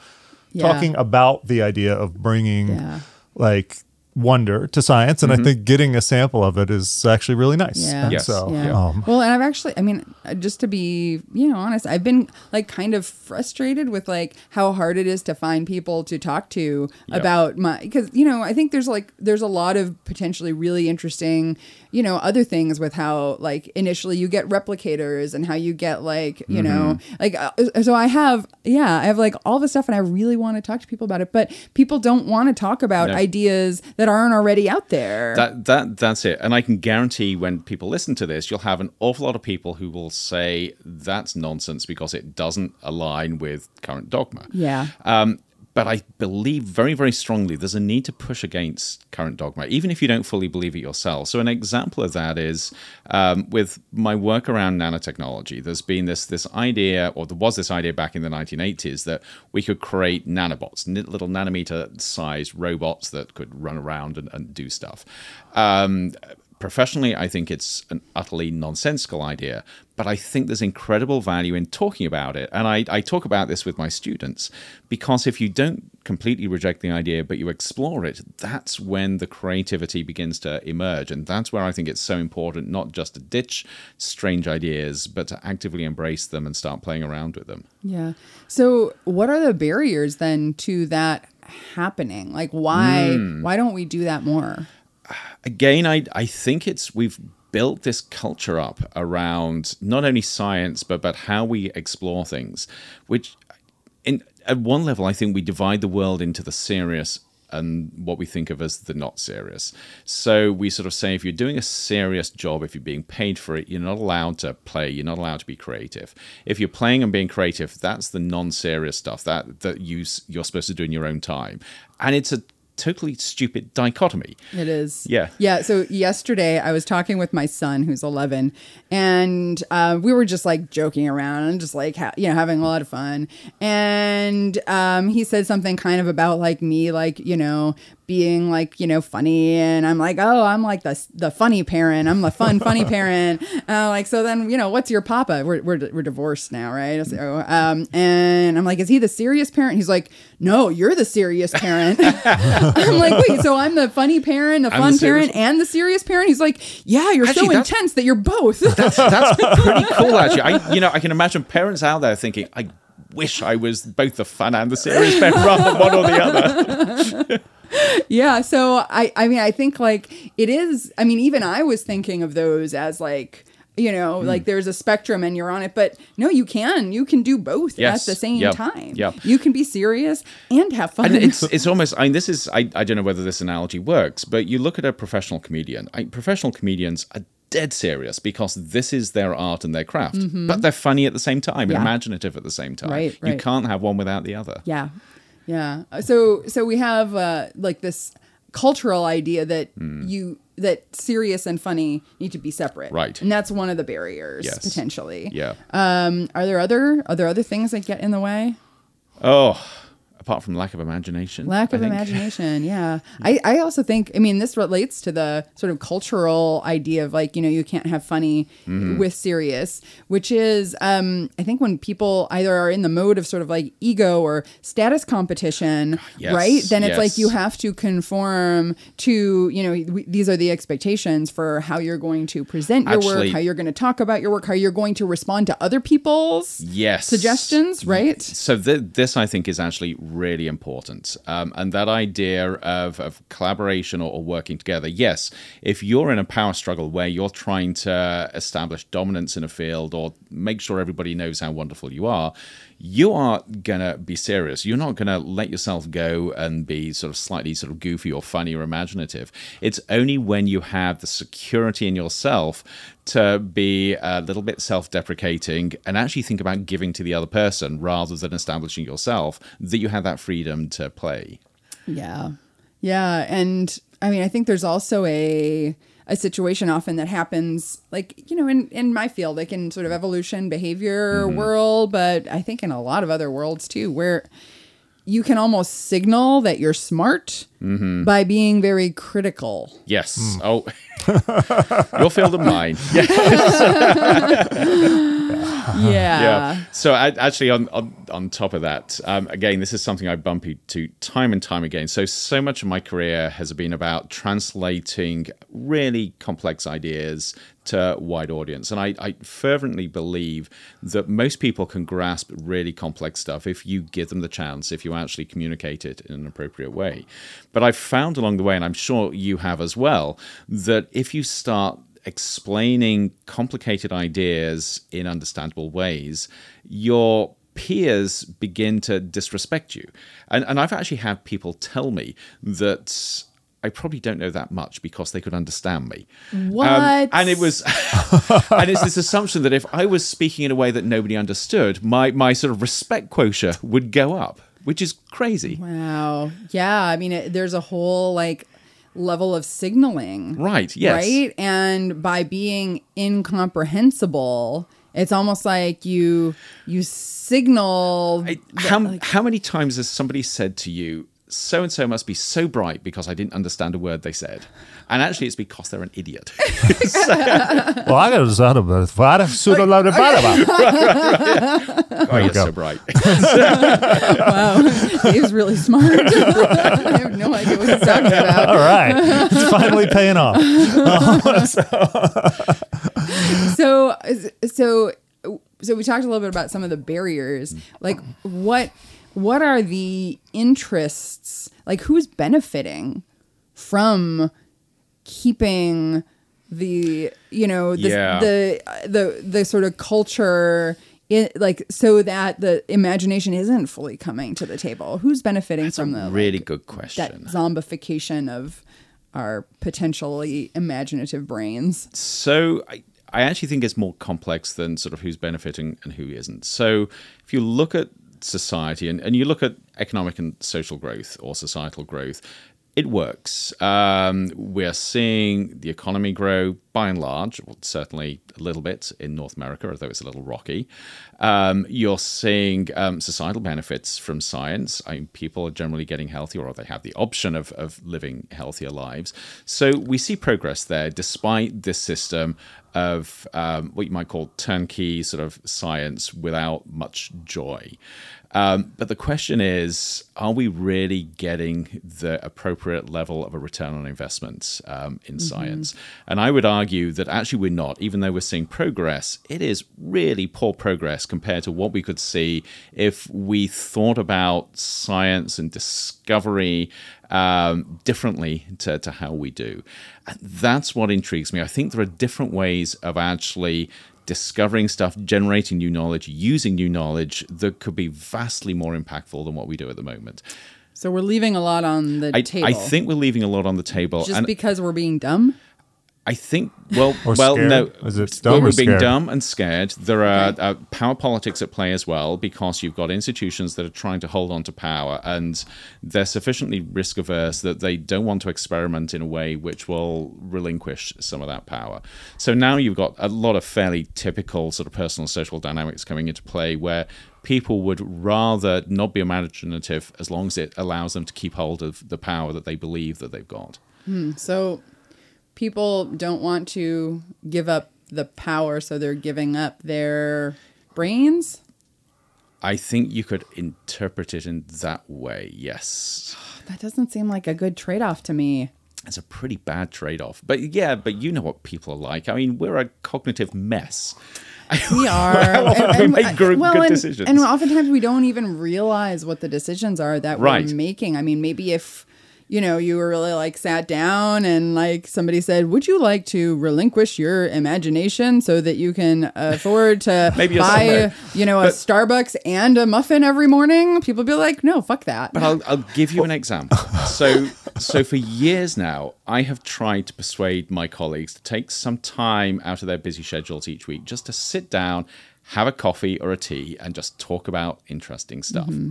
S1: Yeah.
S3: talking about the idea of bringing
S1: Yeah.
S3: like wonder to science and I think getting a sample of it is actually really nice
S1: Yeah.
S5: Mm-hmm. Yes.
S3: so
S1: Yeah.
S3: um,
S1: well, and I've actually, I mean, uh, just to be, you know, honest, I've been like kind of frustrated with like how hard it is to find people to talk to
S5: Yep.
S1: about my, because, you know, I think there's like, there's a lot of potentially really interesting, you know, other things with how like initially you get replicators and how you get like, you know,
S5: Mm-hmm.
S1: like, uh, so I have, yeah, I have like all this stuff and I really want to talk to people about it, but people don't want to talk about
S5: No.
S1: ideas that aren't already out there.
S5: That that that's it. And I can guarantee when people listen to this, you'll have an awful lot of people who will say that's nonsense because it doesn't align with current dogma.
S1: yeah.
S5: Um, but I believe very, very strongly there's a need to push against current dogma, even if you don't fully believe it yourself. So, an example of that is um, with my work around nanotechnology. There's been this this idea, or there was this idea back in the 1980s, that we could create nanobots, little nanometer-sized robots that could run around and, and do stuff. Um, professionally, I think it's an utterly nonsensical idea, but I think there's incredible value in talking about it. And I, I talk about this with my students because if you don't completely reject the idea, but you explore it, that's when the creativity begins to emerge. And that's where I think it's so important not just to ditch strange ideas, but to actively embrace them and start playing around with them.
S1: Yeah. So, what are the barriers then to that happening? Like, why
S5: Hmm.
S1: why don't we do that more?
S5: Again, I I think it's we've built this culture up around not only science but but how we explore things, which in at one level I think we divide the world into the serious and what we think of as the not serious. So we sort of say if you're doing a serious job, if you're being paid for it, you're not allowed to play, you're not allowed to be creative. If you're playing and being creative, that's the non-serious stuff that that you you're supposed to do in your own time. And it's a totally stupid dichotomy.
S1: It is.
S5: Yeah.
S1: Yeah. So yesterday I was talking with my son who's 11 and uh, we were just like joking around and just like, ha- you know, having a lot of fun. And um, he said something kind of about like me, like, you know, being like, you know, funny. And I'm like, oh, I'm like the, the funny parent. I'm the fun, funny parent. Uh, like, so then, you know, what's your papa? We're, we're, we're divorced now, right? So, um, and I'm like, is he the serious parent? He's like, no, you're the serious parent. I'm like, wait, so I'm the funny parent, the
S5: I'm
S1: fun
S5: the
S1: parent, and the serious parent? He's like, yeah, you're
S5: Actually,
S1: so intense that you're both.
S5: That's that's pretty cool, actually. I, you know, I can imagine parents out there thinking, "I, wish I was both the fun and the serious bent rather than one or the other.
S1: yeah so i i mean i think like it is i mean even i was thinking of those as like you know
S5: Hmm.
S1: like there's a spectrum and you're on it but no you can you can do both
S5: Yes.
S1: at the same
S5: Yep.
S1: time
S5: Yep.
S1: you can be serious and have fun
S5: And it's it's almost. I mean, this is. I, I don't know whether this analogy works, but you look at a professional comedian. I, professional comedians are dead serious because this is their art and their craft, but they're funny at the same time and
S1: Mm-hmm. Yeah.
S5: imaginative at the same time.
S1: Right,
S5: You can't have one without the other.
S1: Yeah. Yeah. So so we have uh like this cultural idea that you that serious and funny need to be separate.
S5: Right.
S1: And that's one of the barriers
S5: Yes.
S1: potentially.
S5: Yeah.
S1: Um are there other are there other things that get in the way?
S5: Oh, apart from lack of imagination.
S1: Lack of imagination, yeah. I, I also think, I mean, this relates to the sort of cultural idea of like, you know, you can't have funny
S5: Mm-hmm.
S1: with serious, which is, um, I think when people either are in the mode of sort of like ego or status competition,
S5: Yes,
S1: right? Then it's like you have to conform to, you know, w- these are the expectations for how you're going to present your
S5: Actually-
S1: work, how you're going to talk about your work, how you're going to respond to other people's
S5: Yes.
S1: suggestions, right?
S5: So th- this, I think, is actually really important, um, and that idea of, of collaboration or, or working together. Yes, if you're in a power struggle where you're trying to establish dominance in a field or make sure everybody knows how wonderful you are, you are gonna be serious. You're not gonna let yourself go and be sort of slightly sort of goofy or funny or imaginative. It's only when you have the security in yourself to be a little bit self-deprecating and actually think about giving to the other person rather than establishing yourself that you have that freedom to play.
S1: Yeah. Yeah. And I mean, I think there's also a a situation often that happens like, you know, in, in my field, like in sort of evolution behavior mm-hmm. world, but I think in a lot of other worlds too, where you can almost signal that you're smart mm-hmm. by being very critical.
S5: Yes. Mm. Oh, your field and mine. Yeah.
S1: Yeah.
S5: yeah. So I, actually, on, on on top of that, um, again, this is something I bump into time and time again. So so much of my career has been about translating really complex ideas to wide audience, and I, I fervently believe that most people can grasp really complex stuff if you give them the chance, if you actually communicate it in an appropriate way. But I've found along the way, and I'm sure you have as well, that if you start explaining complicated ideas in understandable ways, your peers begin to disrespect you. And, and I've actually had people tell me that I probably don't know that much because they could understand me. Um,
S1: What?
S5: and it was, and it's this assumption that if I was speaking in a way that nobody understood, my, my sort of respect quotient would go up, which is crazy.
S1: Wow. Yeah. I mean, it, there's a whole like level of signaling.
S5: Right, yes.
S1: Right. And by being incomprehensible, it's almost like you you signal.
S5: I- how,
S1: like-
S5: how many times has somebody said to you, so and so must be so bright because I didn't understand a word they said? And actually, it's because they're an idiot.
S2: Well, I got to start about Vada Sudalada
S5: oh, you're
S2: go.
S5: so bright.
S1: wow, Dave's really smart. I have no idea what he's talking about.
S2: All right. It's finally paying off.
S1: so so so we talked a little bit about some of the barriers like what what are the interests like who's benefiting from keeping the you know the
S5: Yeah.
S1: the, the the sort of culture in, like so that the imagination isn't fully coming to the table who's benefiting from the
S5: really
S1: like,
S5: good
S1: that
S5: question.
S1: zombification of our potentially imaginative brains
S5: So I, I actually think it's more complex than sort of who's benefiting and who isn't. So if you look at society and, and you look at economic and social growth or societal growth, it works. Um, we're seeing the economy grow by and large, well, certainly a little bit in North America, although it's a little rocky. Um, you're seeing um, societal benefits from science. I mean, people are generally getting healthier, or they have the option of, of living healthier lives. So we see progress there, despite this system of um, what you might call turnkey sort of science without much joy. Um, but the question is, are we really getting the appropriate level of a return on investment um, in science? And I would argue that actually we're not, even though we're seeing progress, it is really poor progress compared to what we could see if we thought about science and discovery um, differently to, to how we do. And that's what intrigues me. I think there are different ways of actually discovering stuff, generating new knowledge, using new knowledge that could be vastly more impactful than what we do at the moment.
S1: So we're leaving a lot on the
S5: I,
S1: table.
S5: I think we're leaving a lot on the table.
S1: just because we're being dumb.
S5: I think, well,
S2: Or
S5: well,
S2: scared?
S5: no.
S2: Is it dumb or
S5: we're being
S2: scared?
S5: dumb and scared. There are uh, power politics at play as well because you've got institutions that are trying to hold on to power and they're sufficiently risk averse that they don't want to experiment in a way which will relinquish some of that power. So now you've got a lot of fairly typical sort of personal social dynamics coming into play where people would rather not be imaginative as long as it allows them to keep hold of the power that they believe that they've got.
S1: So people don't want to give up the power, so they're giving up their brains.
S5: I think you could interpret it in that way, yes.
S1: That doesn't seem like a good trade off to me.
S5: It's a pretty bad trade off. But yeah, but you know what people are like. I mean, we're a cognitive mess.
S1: We are.
S5: How often we make good- good
S1: and,
S5: decisions.
S1: And oftentimes we don't even realize what the decisions are that
S5: Right.
S1: we're making. I mean, maybe if you know you were really like sat down and like somebody said, "Would you like to relinquish your imagination so that you can afford to
S5: Maybe
S1: buy you know a Starbucks and a muffin every morning?" People be like, "No, fuck that."
S5: But I'll, I'll give you an example. So, so for years now, I have tried to persuade my colleagues to take some time out of their busy schedules each week just to sit down, have a coffee or a tea, and just talk about interesting stuff. Mm-hmm.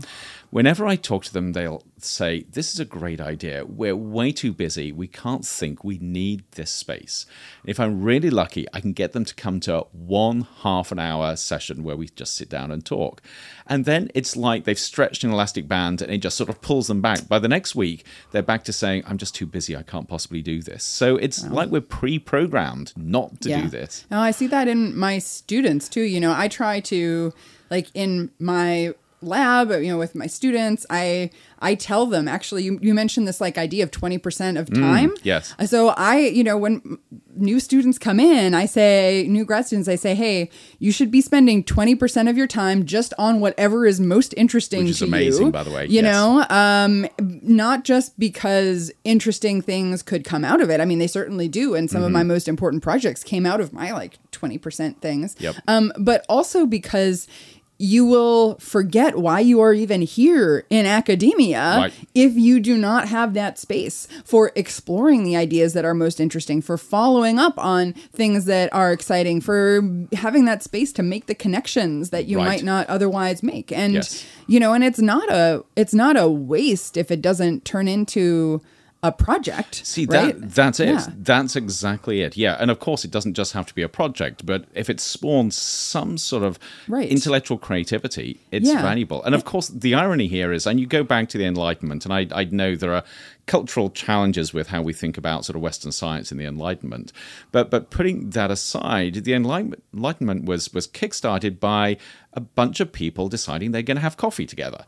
S5: Whenever I talk to them, they'll say, This is a great idea. We're way too busy. We can't think. We need this space. If I'm really lucky, I can get them to come to one half an hour session where we just sit down and talk. And then it's like they've stretched an elastic band and it just sort of pulls them back. By the next week, they're back to saying, I'm just too busy. I can't possibly do this. So it's like we're pre programmed not to do this.
S1: No, I see that in my students too. You know, I try to like in my lab, you know, with my students, I I tell them actually you, you mentioned this like idea of 20% of time.
S5: Mm, yes.
S1: So I, you know, when new students come in, I say new grad students, I say, "Hey, you should be spending 20% of your time just on whatever is most interesting
S5: Which is
S1: to
S5: amazing,
S1: you."
S5: by the way,
S1: You
S5: yes.
S1: know, um, not just because interesting things could come out of it. I mean, they certainly do. And some of my most important projects came out of my like 20% things.
S5: Yep.
S1: Um, but also because you will forget why you are even here in academia
S5: Right.
S1: if you do not have that space for exploring the ideas that are most interesting, for following up on things that are exciting, for having that space to make the connections that you
S5: Right.
S1: might not otherwise make. And
S5: Yes.
S1: you know, and it's not a it's not a waste if it doesn't turn into a project.
S5: See
S1: right?
S5: that that's it.
S1: Yeah.
S5: That's exactly it. Yeah, and of course it doesn't just have to be a project, but if it spawns some sort of
S1: Right.
S5: intellectual creativity, it's
S1: Yeah.
S5: valuable. And of course, the irony here is, and you go back to the Enlightenment, and I, I know there are cultural challenges with how we think about sort of Western science in the Enlightenment, but but putting that aside, the Enlightenment, Enlightenment was was kickstarted by a bunch of people deciding they're going to have coffee together.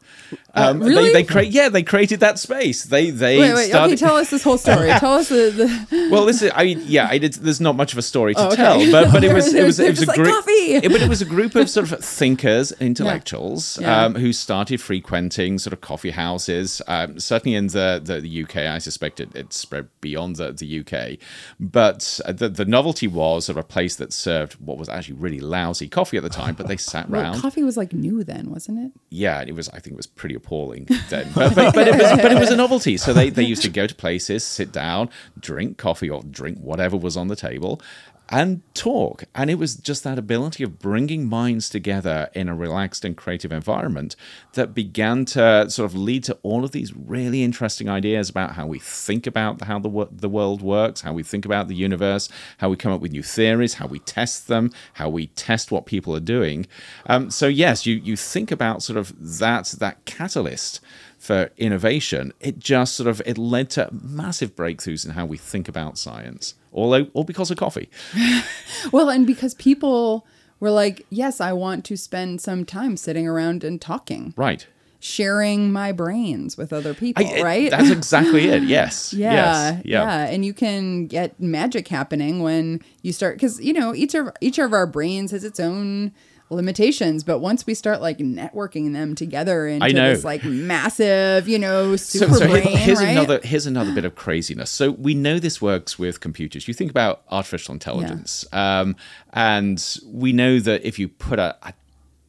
S5: Um,
S1: Uh, really?
S5: They, they create, yeah, they created that space. They they
S1: Wait, wait.
S5: started.
S1: Okay, tell us this whole story. tell us the, the
S5: Well, this is, I mean, yeah, I did, there's not much of a story to
S1: Oh, okay.
S5: tell, but but it was it was it was a
S1: like,
S5: group,
S1: "Coffee!"
S5: it- but it was a group of sort of thinkers, intellectuals,
S1: Yeah.
S5: Um, who started frequenting sort of coffee houses. Um, certainly in the, the the UK, I suspect it, it spread beyond the the UK, but uh, the the novelty was of a place that served what was actually really lousy coffee at the time, but they sat
S1: well,
S5: round
S1: coffee was like new then, wasn't it?
S5: yeah, it was. I think it was pretty appalling then, but, but, but, it was, but it was a novelty. So they, they used to go to places, sit down, drink coffee or drink whatever was on the table, and talk. And it was just that ability of bringing minds together in a relaxed and creative environment that began to sort of lead to all of these really interesting ideas about how we think about how the the world works, how we think about the universe, how we come up with new theories, how we test them, how we test what people are doing. Um, so yes, you you think about sort of that that catalyst for innovation. It just sort of it led to massive breakthroughs in how we think about science, all all because of coffee.
S1: Well, and because people we're like, yes, I want to spend some time sitting around and talking,
S5: Right.
S1: sharing my brains with other people,
S5: I- it-
S1: right?
S5: That's exactly it. Yes.
S1: Yeah,
S5: Yes.
S1: yeah, and you can get magic happening when you start because you know each of each of our brains has its own limitations, but once we start like networking them together into
S5: know.
S1: this like massive, you know, super
S5: so here-
S1: brain,
S5: here's
S1: right?
S5: another here's another bit of craziness. So we know this works with computers. You think about artificial intelligence, um, and we know that if you put a, a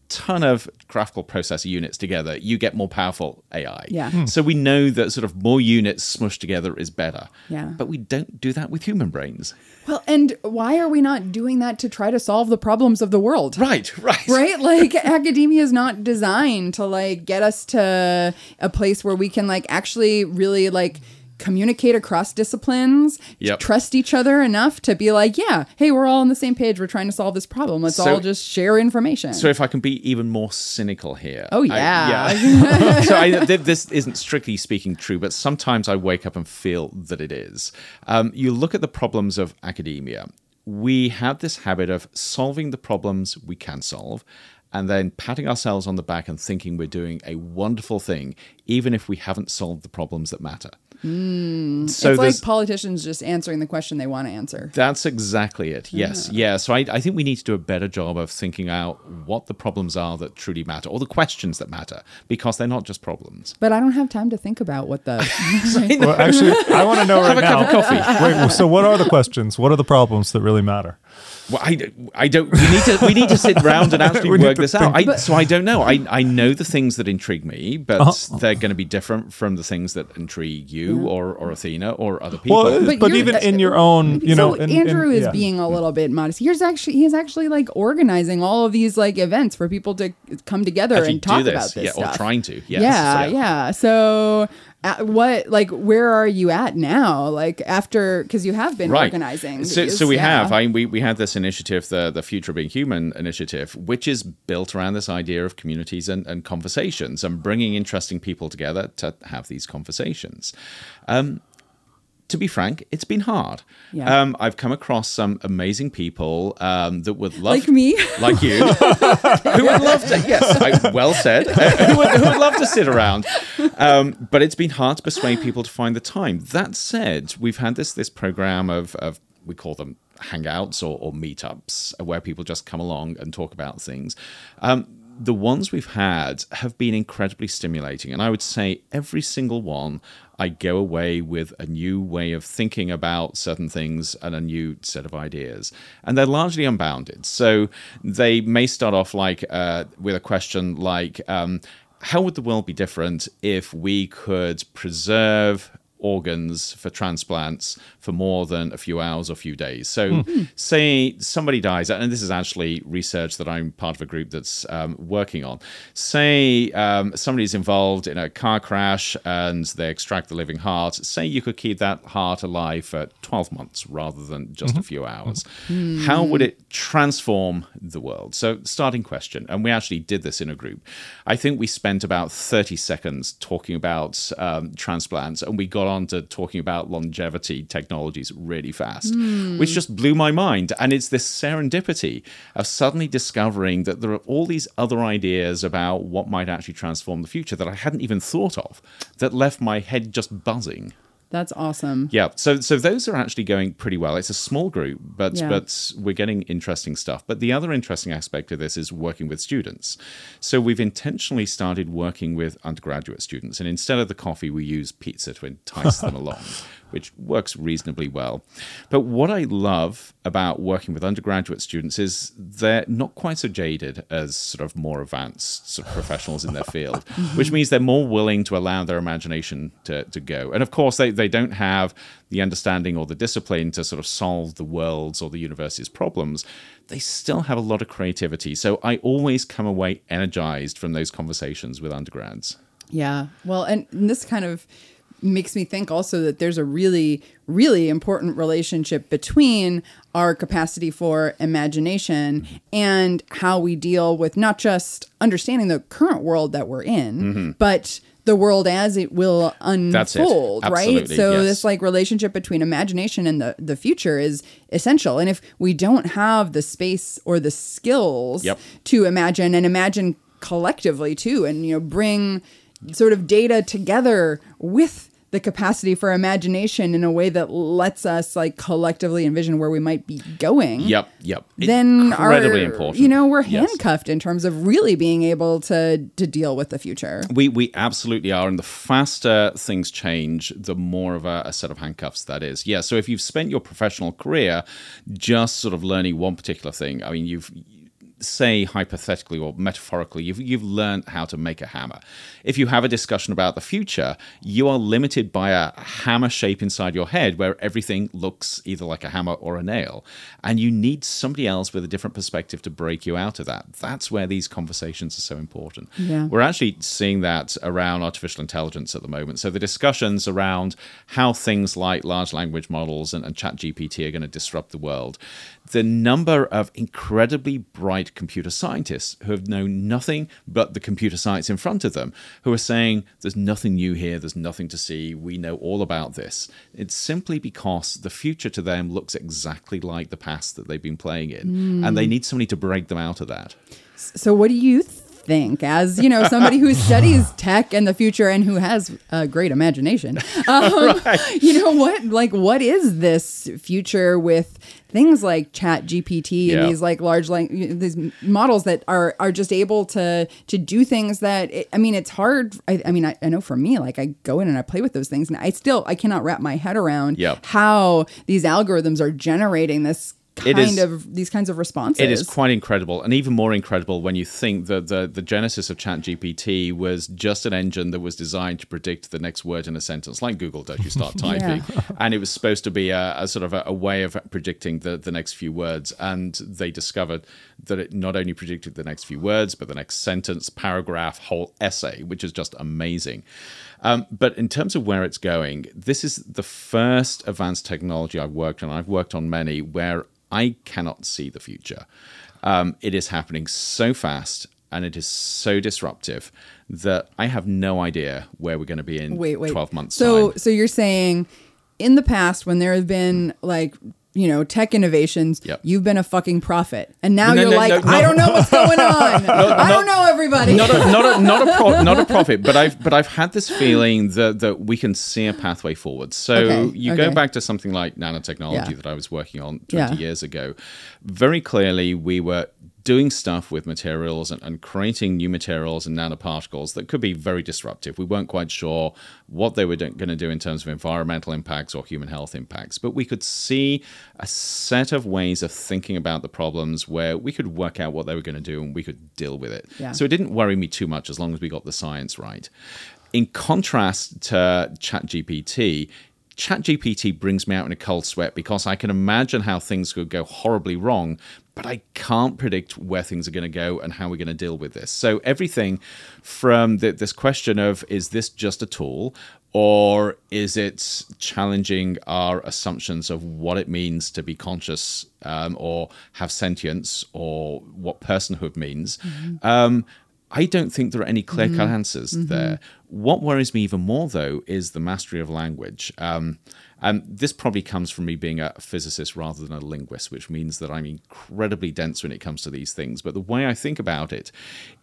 S5: ton of graphical processor units together, you get more powerful AI.
S1: Yeah. Hmm.
S5: So we know that sort of more units smushed together is better.
S1: Yeah.
S5: But we don't do that with human brains.
S1: Well, and why are we not doing that to try to solve the problems of the world?
S5: Right. Right.
S1: right like academia is not designed to like get us to a place where we can like actually really like communicate across disciplines
S5: Yep.
S1: trust each other enough to be like yeah hey we're all on the same page we're trying to solve this problem let's
S5: So-
S1: all just share information
S5: So if I can be even more cynical here.
S1: Oh,
S5: I-
S1: yeah.
S5: yeah. so I, th- this isn't strictly speaking true, but sometimes I wake up and feel that it is. Um, you look at the problems of academia. We have this habit of solving the problems we can solve. And then patting ourselves on the back and thinking we're doing a wonderful thing, even if we haven't solved the problems that matter. So
S1: Hmm. it's like politicians just answering the question they want to answer
S5: that's exactly it. Yes. Yeah. So I, I think we need to do a better job of thinking out what the problems are that truly matter or the questions that matter because they're not just problems.
S1: but i don't have time to think about what the
S2: Well, actually, I want to know right
S5: Have a
S2: now.
S5: cup of coffee.
S2: Wait, so what are the questions? What are the problems that really matter?
S5: Well, I, I don't. We need to we need to sit round and actually work this out. I, so I don't know. I I know the things that intrigue me, but
S2: Uh-huh.
S5: they're going to be different from the things that intrigue you or or Athena or other people.
S2: Well,
S1: But
S2: but,
S1: you're-
S2: even in your own, you know,
S1: so
S2: in- in-
S1: Andrew is
S2: yeah.
S1: being a little bit modest. He's actually he's actually like organizing all of these like events for people to come together
S5: Actually
S1: and talk
S5: do this,
S1: about this
S5: yeah,
S1: stuff.
S5: or trying to. Yes,
S1: yeah,
S5: so-
S1: yeah. So, uh, what like where are you at now? Like after because you have been organizing.
S5: So,
S1: these,
S5: so we
S1: yeah.
S5: have. I we we had this initiative, the the Future of Being Human initiative, which is built around this idea of communities and, and conversations and bringing interesting people together to have these conversations. Um, to be frank, it's been hard.
S1: Yeah.
S5: Um, I've come across some amazing people um, that would love,
S1: Like me?
S5: like you, who would love to. Yes, I, well said. who, would, who would love to sit around, um, but it's been hard to persuade people to find the time. That said, we've had this this program of of we call them hangouts or, or meetups where people just come along and talk about things. Um, the ones we've had have been incredibly stimulating, and I would say every single one. I go away with a new way of thinking about certain things and a new set of ideas. And they're largely unbounded. So they may start off like uh, with a question like, um, how would the world be different if we could preserve organs for transplants for more than a few hours or a few days. So, say somebody dies, and this is actually research that I'm part of a group that's um, working on. Say um, somebody's involved in a car crash and they extract the living heart. Say you could keep that heart alive for 12 months rather than just a few hours. How would it transform the world? So, starting question, and we actually did this in a group. I think we spent about 30 seconds talking about um, transplants, and we got on to talking about longevity technologies really fast, hmm. which just blew my mind. And it's this serendipity of suddenly discovering that there are all these other ideas about what might actually transform the future that I hadn't even thought of that left my head just buzzing.
S1: That's awesome.
S5: Yeah, so so those are actually going pretty well. It's a small group, but
S1: Yeah.
S5: but we're getting interesting stuff. But the other interesting aspect of this is working with students. So we've intentionally started working with undergraduate students, and instead of the coffee, we use pizza to entice them along, which works reasonably well. But what I love about working with undergraduate students is they're not quite so jaded as sort of more advanced sort of professionals in their field, mm-hmm. which means they're more willing to allow their imagination to, to go. And of course, they, they don't have the understanding or the discipline to sort of solve the world's or the university's problems. They still have a lot of creativity. So I always come away energized from those conversations with undergrads.
S1: Yeah. Well, and this kind of makes me think also that there's a really, really important relationship between our capacity for imagination and how we deal with not just understanding the current world that we're in, mm-hmm. but the world as it will
S5: That's it.
S1: unfold, right? So
S5: yes.
S1: this like relationship between imagination and the the future is essential. And if we don't have the space or the skills
S5: Yep.
S1: to imagine and imagine collectively too, and you know bring sort of data together with the capacity for imagination in a way that lets us like collectively envision where we might be going
S5: Yep, yep.
S1: then
S5: incredibly
S1: are,
S5: important.
S1: You know, we're
S5: Yes.
S1: handcuffed in terms of really being able to to deal with the future.
S5: We we absolutely are, and the faster things change, the more of a, a set of handcuffs that is. Yeah. So if you've spent your professional career just sort of learning one particular thing, I mean, you've say hypothetically or metaphorically, you've you've learned how to make a hammer. If you have a discussion about the future, you are limited by a hammer shape inside your head where everything looks either like a hammer or a nail, and you need somebody else with a different perspective to break you out of that. That's where these conversations are so important.
S1: Yeah.
S5: We're actually seeing that around artificial intelligence at the moment. So the discussions around how things like large language models and, and chat GPT are going to disrupt the world. The number of incredibly bright computer scientists who have known nothing but the computer science in front of them, who are saying, there's nothing new here, there's nothing to see, we know all about this. It's simply because the future to them looks exactly like the past that they've been playing in. And they hmm. need somebody to break them out of that.
S1: So, what do you think, as you know, somebody who studies tech and the future and who has a great imagination? Um, You know what? Like, what is this future with things like Chat GPT
S5: Yeah.
S1: and these like large lang- these models that are are just able to to do things that it, I mean, it's hard. I, I mean, I, I know for me, like, I go in and I play with those things, and I still I cannot wrap my head around
S5: Yep.
S1: how these algorithms are generating this kind
S5: is-
S1: of these kinds of responses.
S5: It is quite incredible, and even more incredible when you think that the, the genesis of ChatGPT was just an engine that was designed to predict the next word in a sentence, like Google does. You start typing, and it was supposed to be a, a sort of a, a way of predicting the, the next few words. And they discovered that it not only predicted the next few words, but the next sentence, paragraph, whole essay, which is just amazing. Um, but in terms of where it's going, this is the first advanced technology I've worked on. I've worked on many where I cannot see the future. Um, it is happening so fast and it is so disruptive that I have no idea where we're going to be in
S1: wait, wait.
S5: 12 months'
S1: So,
S5: time.
S1: so you're saying in the past when there have been like you know tech innovations,
S5: Yep.
S1: you've been a fucking prophet, and now
S5: No,
S1: you're
S5: no,
S1: like,
S5: no.
S1: I don't know what's going on. I don't know everybody.
S5: not a, not a, not a, pro, not a profit, but I've but I've had this feeling that that we can see a pathway forward. So
S1: Okay,
S5: you go back to something like nanotechnology
S1: Yeah.
S5: that I was working on 20
S1: Yeah.
S5: years ago. Very clearly, we were doing stuff with materials and, and creating new materials and nanoparticles that could be very disruptive. We weren't quite sure what they were going to do in terms of environmental impacts or human health impacts, but we could see a set of ways of thinking about the problems where we could work out what they were going to do and we could deal with it.
S1: Yeah.
S5: So it didn't worry me too much as long as we got the science right. In contrast to ChatGPT, ChatGPT brings me out in a cold sweat because I can imagine how things could go horribly wrong, but I can't predict where things are going to go and how we're going to deal with this. So everything from the, this question of is this just a tool or is it challenging our assumptions of what it means to be conscious um, or have sentience or what personhood means? Um, I don't think there are any clear cut answers there. What worries me even more, though, is the mastery of language. Um, and this probably comes from me being a physicist rather than a linguist, which means that I'm incredibly dense when it comes to these things. But the way I think about it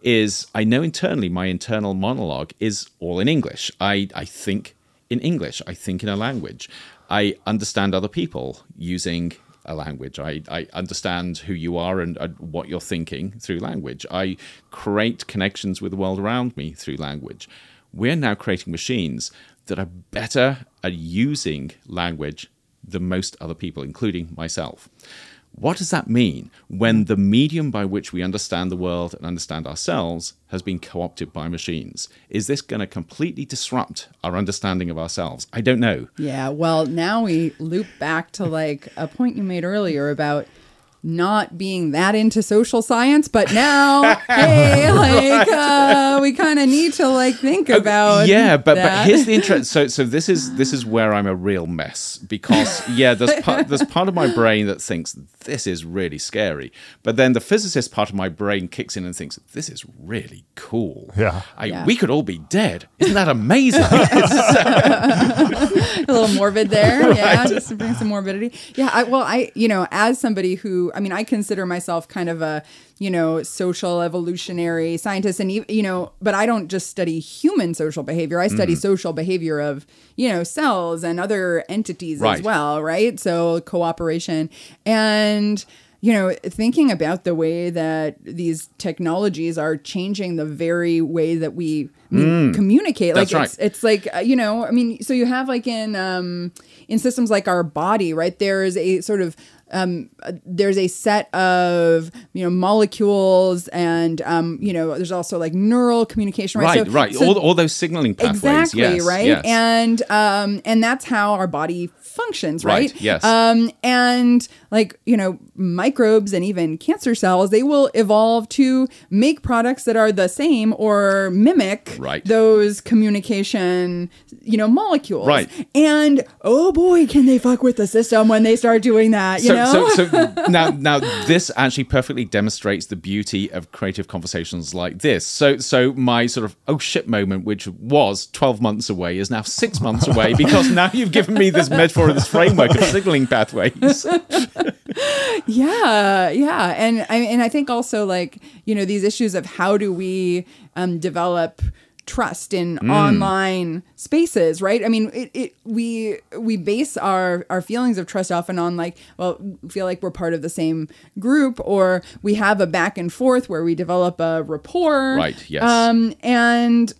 S5: is I know internally my internal monologue is all in English. I, I think in English, I think in a language. I understand other people using a language. I, I understand who you are and, and what you're thinking through language. I create connections with the world around me through language. We're now creating machines that are better at using language than most other people, including myself. What does that mean when the medium by which we understand the world and understand ourselves has been co opted by machines? Is this going to completely disrupt our understanding of ourselves? I don't know.
S1: Yeah, well, now we loop back to like a point you made earlier about not being that into social science, but now, hey, like uh, we kind of need to like think about
S5: yeah but but here's the interest so so this is this is where i'm a real mess because yeah there's part there's part of my brain that thinks this is really scary but then the physicist part of my brain kicks in and thinks this is really cool
S2: Yeah.
S5: I,
S1: Yeah.
S5: we could all be dead isn't that amazing
S1: a little morbid there. Yeah, just to bring some morbidity. Yeah, I, well, I, you know, as somebody who, I mean, I consider myself kind of a, you know, social evolutionary scientist, and you know, but I don't just study human social behavior. I study mm-hmm. social behavior of, you know, cells and other entities
S5: Right.
S1: as well, right? So cooperation and. You know, thinking about the way that these technologies are changing the very way that we I mean, communicate.
S5: That's
S1: like
S5: right.
S1: it's it's like uh, you know i mean so you have like in um in systems like our body right there is a sort of um uh, there's a set of you know molecules and um you know there's also like neural communication right
S5: right
S1: So-
S5: right
S1: so-
S5: all, all those signaling pathways
S1: exactly
S5: yes,
S1: right
S5: yes.
S1: and um and that's how our body functions right,
S5: Right, yes.
S1: um and like you know microbes and even cancer cells they will evolve to make products that are the same or mimic
S5: Right.
S1: those communication you know molecules
S5: Right.
S1: and oh boy can they fuck with the system when they start doing that you
S5: so,
S1: know
S5: so, so now, now this actually perfectly demonstrates the beauty of creative conversations like this. So, so my sort of oh shit moment, which was twelve months away, is now six months away because now you've given me this metaphor, this framework of signaling pathways.
S1: Yeah, yeah, and I and I think also like you know these issues of how do we um, develop trust in
S5: Mm.
S1: online spaces, right? I mean, it, it we we base our our feelings of trust often on like, well, feel like we're part of the same group, or we have a back and forth where we develop a rapport,
S5: Right, yes.
S1: Um, and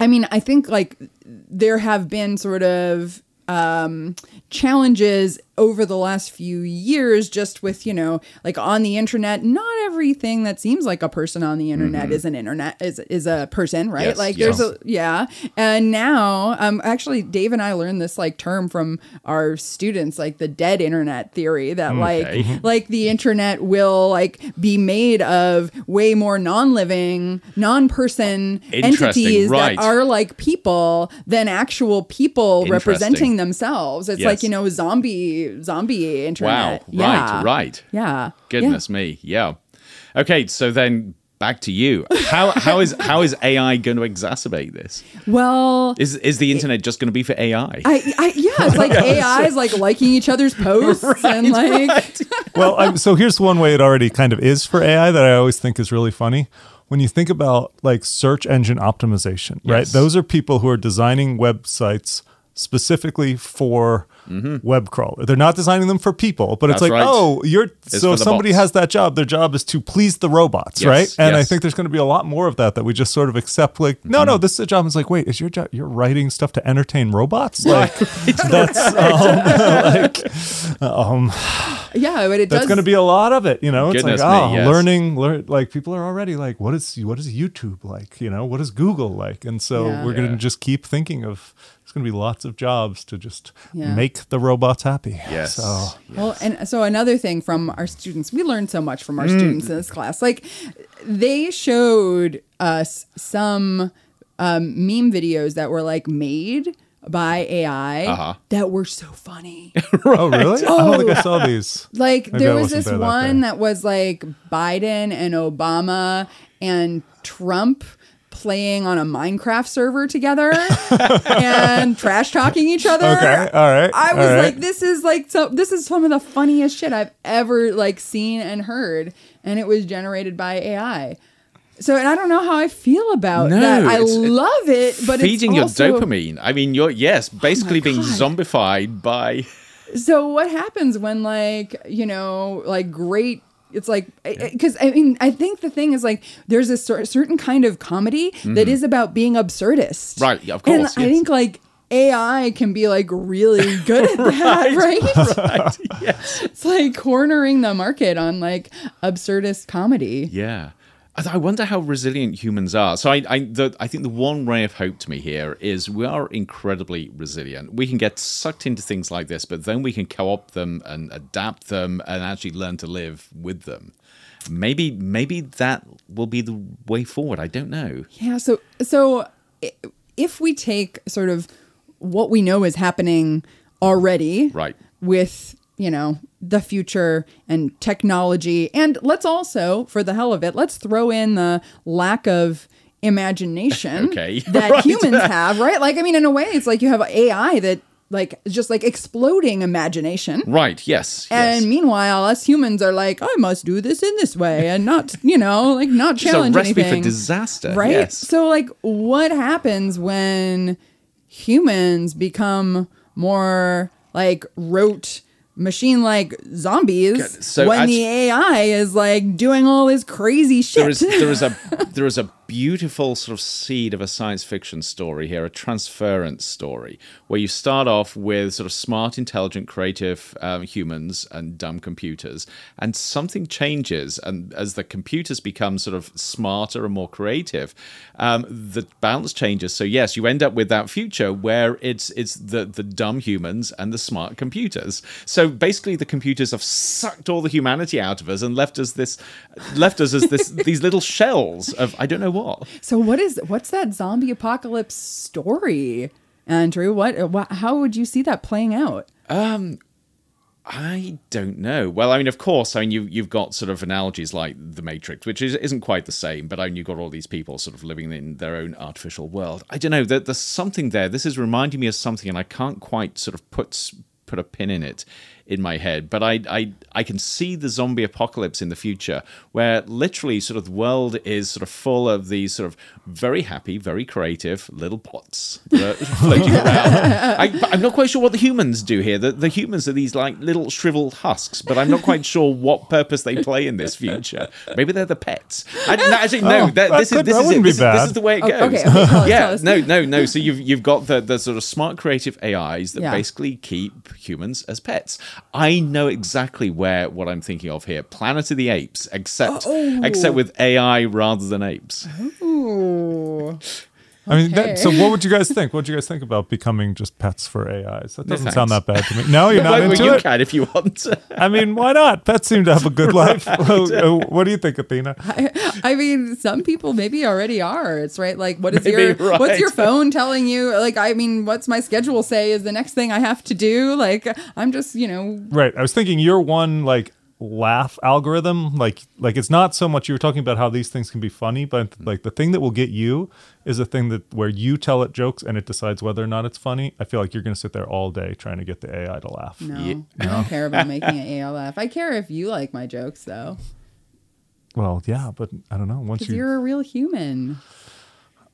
S1: I mean, I think like there have been sort of um, challenges over the last few years just with, you know, like on the internet, not everything that seems like a person on the internet is an internet is is a person, right?
S5: Mm-hmm. Yes,
S1: like
S5: yes.
S1: there's a yeah. And now um actually Dave and I learned this like term from our students, like the dead internet theory that
S5: Okay.
S1: like like the internet will like be made of way more non-living, non-person entities
S5: right.
S1: that are like people than actual people representing themselves. It's like you know zombie zombie
S5: wow,
S1: internet.
S5: right,
S1: yeah.
S5: right.
S1: Yeah.
S5: Goodness me, yeah. Okay, so then back to you. How how is how is AI going to exacerbate this?
S1: Well,
S5: Is is the internet just going to be for AI?
S1: I, I yeah, it's like AI is like liking each other's posts and like
S2: well, I'm, so here's one way it already kind of is for AI that I always think is really funny. When you think about like search engine optimization, right? Those are people who are designing websites specifically for web crawler. They're not designing them for people, but it's
S5: Mm-hmm.
S2: Like,
S5: right.
S2: oh, you're so
S5: for the
S2: somebody
S5: bots.
S2: has that job. Their job is to please the robots,
S5: Yes,
S2: right? And I think there's going to be a lot more of that that we just sort of accept. Like, no,
S5: Mm-hmm.
S2: no, this is a job. It's like, wait, is your job? You're writing stuff to entertain robots? Like, that's um, like, um,
S1: yeah, but it
S2: that's
S1: does
S2: going to be a lot of it you know it's like
S5: me,
S2: oh
S5: yes.
S2: learning learn like people are already like what is what is youtube like you know what is google like and so
S1: Yeah.
S2: we're going
S5: Yeah.
S2: to just keep thinking of there's going to be lots of jobs to just
S1: Yeah.
S2: make the robots happy
S5: Yes.
S2: so
S1: Well, and so another thing from our students, we learned so much from
S5: Mm.
S1: our students in this class. Like, they showed us some um, meme videos that were like made by AI
S5: Uh-huh.
S1: that were so funny.
S2: oh really i don't think i saw these
S1: like,
S2: Maybe
S1: there was this
S2: there that
S1: one
S2: day.
S1: that was like Biden and Obama and Trump playing on a Minecraft server together and trash talking each other.
S2: okay all right
S1: I was
S2: right.
S1: like, this is like so. This is some of the funniest shit I've ever like seen and heard, and it was generated by AI. So, and I don't know how I feel about
S5: No,
S1: that. I love it, but
S5: Feeding
S1: it's
S5: your dopamine. I mean, you're yes, oh basically being
S1: God.
S5: zombified by.
S1: So, what happens when like you know like great? It's like because I mean I think the thing is like there's a cer- certain kind of comedy that is about being absurdist,
S5: Mm-hmm. Right, yeah, of course
S1: And
S5: course,
S1: I think like AI can be like really good at that, right?
S5: Right. yes.
S1: It's like cornering the market on like absurdist comedy.
S5: Yeah. I wonder how resilient humans are. So I, I, the, I think the one ray of hope to me here is we are incredibly resilient. We can get sucked into things like this, but then we can co-opt them and adapt them and actually learn to live with them. Maybe, maybe that will be the way forward. I don't know.
S1: Yeah. So so if we take sort of what we know is happening already,
S5: Right.
S1: with you know the future and technology, and let's also, for the hell of it, let's throw in the lack of imagination
S5: Okay.
S1: that
S5: Right.
S1: humans have, right? Like, I mean, in a way, it's like you have AI that like just like exploding imagination.
S5: Right? Yes.
S1: And
S5: yes.
S1: meanwhile, us humans are like, I must do this in this way, and not, you know, like not
S5: It's a
S1: challenge
S5: recipe
S1: anything,
S5: for disaster.
S1: right?
S5: Yes.
S1: So, like, what happens when humans become more like rote, machine-like zombies?
S5: so
S1: when the AI is like doing all this crazy shit.
S5: There was a there was a beautiful sort of seed of a science fiction story here, a transference story, where you start off with sort of smart, intelligent, creative um, humans and dumb computers, and something changes, and as the computers become sort of smarter and more creative, um, the balance changes. So yes, you end up with that future where it's it's the the dumb humans and the smart computers. So basically, the computers have sucked all the humanity out of us and left us this left us as this these little shells of I don't know what.
S1: So, what is what's that zombie apocalypse story, Andrew? What, what? How would you see that playing out?
S5: Um I don't know. Well, I mean, of course, I mean, you, you've got sort of analogies like The Matrix, which is, isn't quite the same, but I mean, you've got all these people sort of living in their own artificial world. I don't know. There, there's something there. This is reminding me of something, and I can't quite sort of put put a pin in it in my head. But I, I, I can see the zombie apocalypse in the future, where literally sort of the world is sort of full of these sort of very happy, very creative little pots floating around. I, I'm not quite sure what the humans do here. The, the humans are these like little shriveled husks, but I'm not quite sure what purpose they play in this future. Maybe they're the pets. I, no, actually, no. that,
S2: that
S5: this is this
S2: that
S5: is it. This, is- this is the way it
S1: Oh,
S5: goes.
S1: okay, okay, tell us,
S5: yeah,
S1: tell us.
S5: no, no, no. So you've you've got the the sort of smart, creative AIs that
S1: Yeah.
S5: basically keep humans as pets. I know exactly where what I'm thinking of here. Planet of the Apes, except
S1: Oh. oh.
S5: except with AI rather than apes.
S1: Ooh.
S2: I mean,
S1: Okay.
S2: that, so what would you guys think? What would you guys think about becoming just pets for AIs? That doesn't sound that bad to me. No, you're not
S5: Well,
S2: into
S5: you
S2: it.
S5: can if you want.
S2: I mean, why not? Pets seem to have a good life. Uh, what do you think, Athena?
S1: I mean, some people maybe already are. It's right. Like, what is
S5: Maybe,
S1: your
S5: right.
S1: what's your phone telling you? Like, I mean, what's my schedule say is the next thing I have to do? Like, I'm just, you know,
S2: Right. I was thinking your one like laugh algorithm, like like it's not so much you were talking about how these things can be funny, but mm-hmm. like the thing that will get you is a thing that where you tell it jokes and it decides whether or not it's funny. I feel like you're going to sit there all day trying to get the AI to laugh.
S1: no,
S5: Yeah.
S1: I don't care about making an AI laugh. I care if you like my jokes, though,
S2: Well, yeah, but I don't know. Once
S1: because
S2: you,
S1: you're a real human.